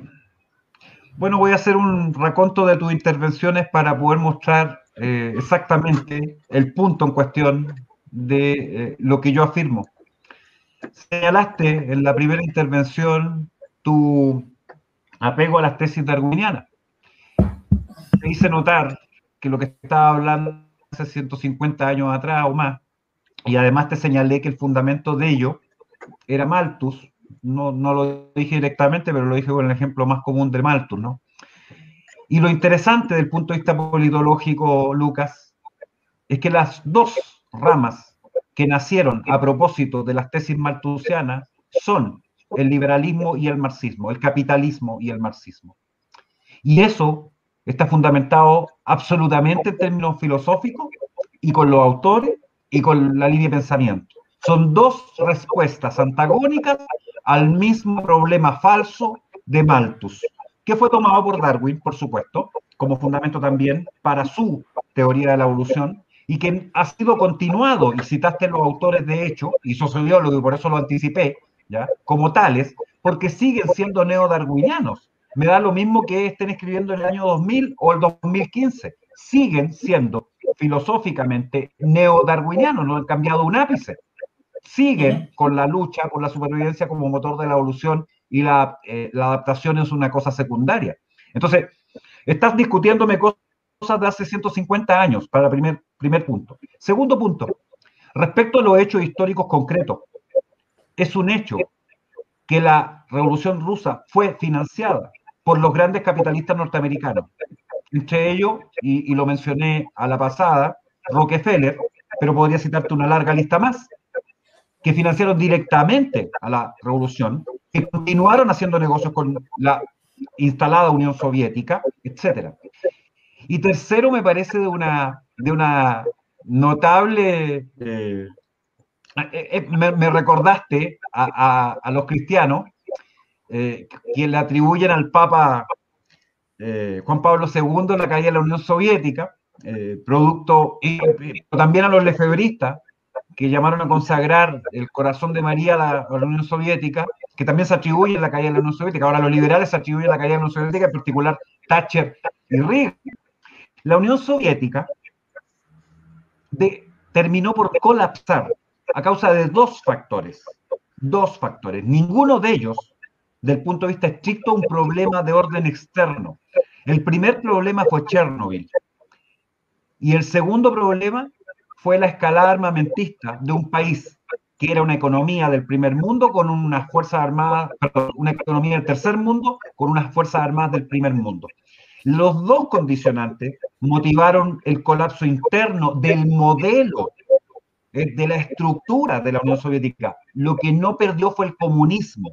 bueno, voy a hacer un raconto de tus intervenciones para poder mostrar exactamente el punto en cuestión de eh, lo que yo afirmo. Señalaste en la primera intervención tu apego a las tesis darwinianas. Te hice notar que lo que estaba hablando hace 150 años atrás o más, y además te señalé que el fundamento de ello era Malthus, no, no lo dije directamente, pero lo dije con el ejemplo más común de Malthus, ¿no? Y lo interesante del punto de vista politológico, Lucas, es que las dos ramas que nacieron a propósito de las tesis malthusianas son el liberalismo y el marxismo, el capitalismo y el marxismo. Y eso está fundamentado absolutamente en términos filosóficos y con los autores y con la línea de pensamiento. Son dos respuestas antagónicas al mismo problema falso de Malthus, que fue tomado por Darwin, por supuesto, como fundamento también para su teoría de la evolución, y que ha sido continuado, y citaste los autores de hecho, y sociólogos, y por eso lo anticipé, ¿ya? como tales, porque siguen siendo neodarwinianos. Me da lo mismo que estén escribiendo en el año 2000 o el 2015. Siguen siendo filosóficamente neodarwinianos, no han cambiado un ápice. Siguen con la lucha por la supervivencia como motor de la evolución y la, eh, la adaptación es una cosa secundaria. Entonces, estás discutiéndome cosas de hace 150 años, para el primer, primer punto. Segundo punto, respecto a los hechos históricos concretos, es un hecho que la revolución rusa fue financiada por los grandes capitalistas norteamericanos. Entre ellos, y, lo mencioné a la pasada, Rockefeller, pero podría citarte una larga lista más, que financiaron directamente a la revolución, que continuaron haciendo negocios con la instalada Unión Soviética, etc. Y tercero, me parece de una, de una notable... Eh, eh, eh, me, recordaste a, los cristianos que le atribuyen al Papa Juan Pablo II la caída de la Unión Soviética, producto, y, también a los lefebristas, que llamaron a consagrar el corazón de María a la, Unión Soviética, que también se atribuye la caída de la Unión Soviética. Ahora los liberales se atribuyen la caída de la Unión Soviética, en particular Thatcher y Reagan. La Unión Soviética terminó por colapsar a causa de dos factores. Dos factores. Ninguno de ellos, del punto de vista estricto, un problema de orden externo. El primer problema fue Chernobyl. Y el segundo problema fue la escalada armamentista de un país que era una economía del primer mundo con unas fuerzas armadas, una economía del tercer mundo con unas fuerzas armadas del primer mundo. Los dos condicionantes motivaron el colapso interno del modelo, eh, de la estructura de la Unión Soviética. Lo que no perdió fue el comunismo.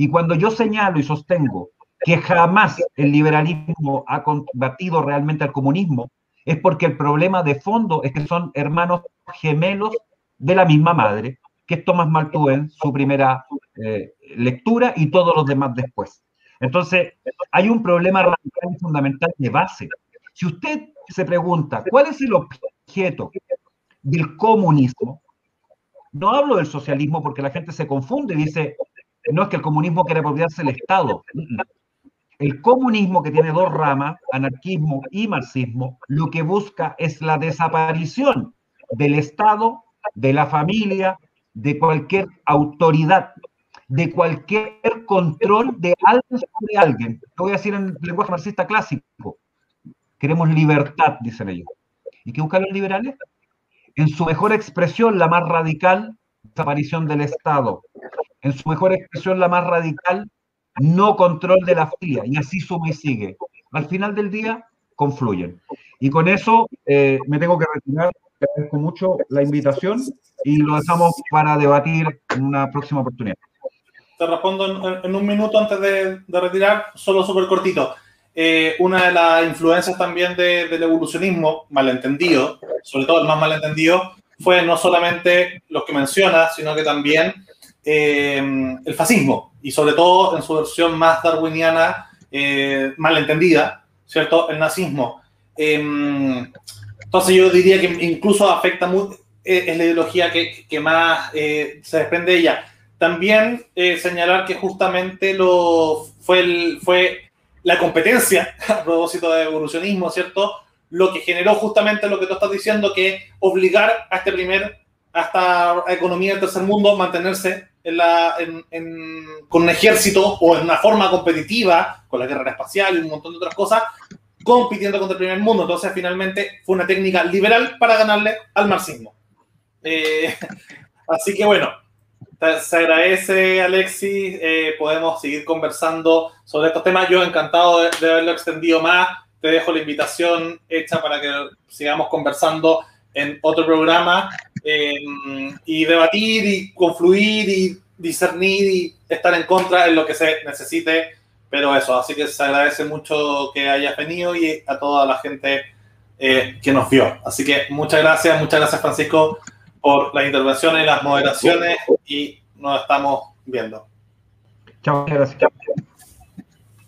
Y cuando yo señalo y sostengo que jamás el liberalismo ha combatido realmente al comunismo, es porque el problema de fondo es que son hermanos gemelos de la misma madre, que es Thomas Malthus su primera eh, lectura y todos los demás después. Entonces, hay un problema radical y fundamental de base. Si usted se pregunta, ¿cuál es el objeto del comunismo? No hablo del socialismo porque la gente se confunde y dice, no es que el comunismo quiere apropiarse del Estado. El comunismo, que tiene dos ramas, anarquismo y marxismo, lo que busca es la desaparición del Estado, de la familia, de cualquier autoridad, de cualquier control de alguien sobre alguien. Lo voy a decir en lenguaje marxista clásico. Queremos libertad, dicen ellos. ¿Y qué buscan los liberales? En su mejor expresión, la más radical, desaparición del Estado. En su mejor expresión, la más radical, no control de la filia, y así suma y sigue. Al final del día, confluyen. Y con eso eh, me tengo que retirar. Agradezco mucho la invitación y lo dejamos para debatir en una próxima oportunidad. Te respondo en, un minuto antes de, retirar, solo súper cortito. Eh, una de las influencias también del evolucionismo, malentendido, sobre todo el más malentendido, fue no solamente los que mencionas, sino que también eh, el fascismo, y sobre todo en su versión más darwiniana, eh, malentendida, ¿cierto? El nazismo. Em, entonces yo diría que incluso afecta mucho, eh, es la ideología que, que más se desprende de ella. También señalar que justamente lo, fue, el, fue la competencia a propósito de evolucionismo, ¿cierto? Lo que generó justamente lo que tú estás diciendo, que obligar a este primer, a esta economía del tercer mundo mantenerse con un ejército o en una forma competitiva, con la guerra espacial y un montón de otras cosas, compitiendo contra el primer mundo. Entonces, finalmente, fue una técnica liberal para ganarle al marxismo. Eh, así que bueno, se agradece, Alexis. Eh, podemos seguir conversando sobre estos temas. Yo encantado de, de, haberlo extendido más. Te dejo la invitación hecha para que sigamos conversando en otro programa y debatir y confluir y discernir y estar en contra en lo que se necesite. Pero eso, así que se agradece mucho que hayas venido y a toda la gente eh, que nos vio. Así que muchas gracias, muchas gracias Francisco por las intervenciones, las moderaciones y nos estamos viendo. Chao, gracias.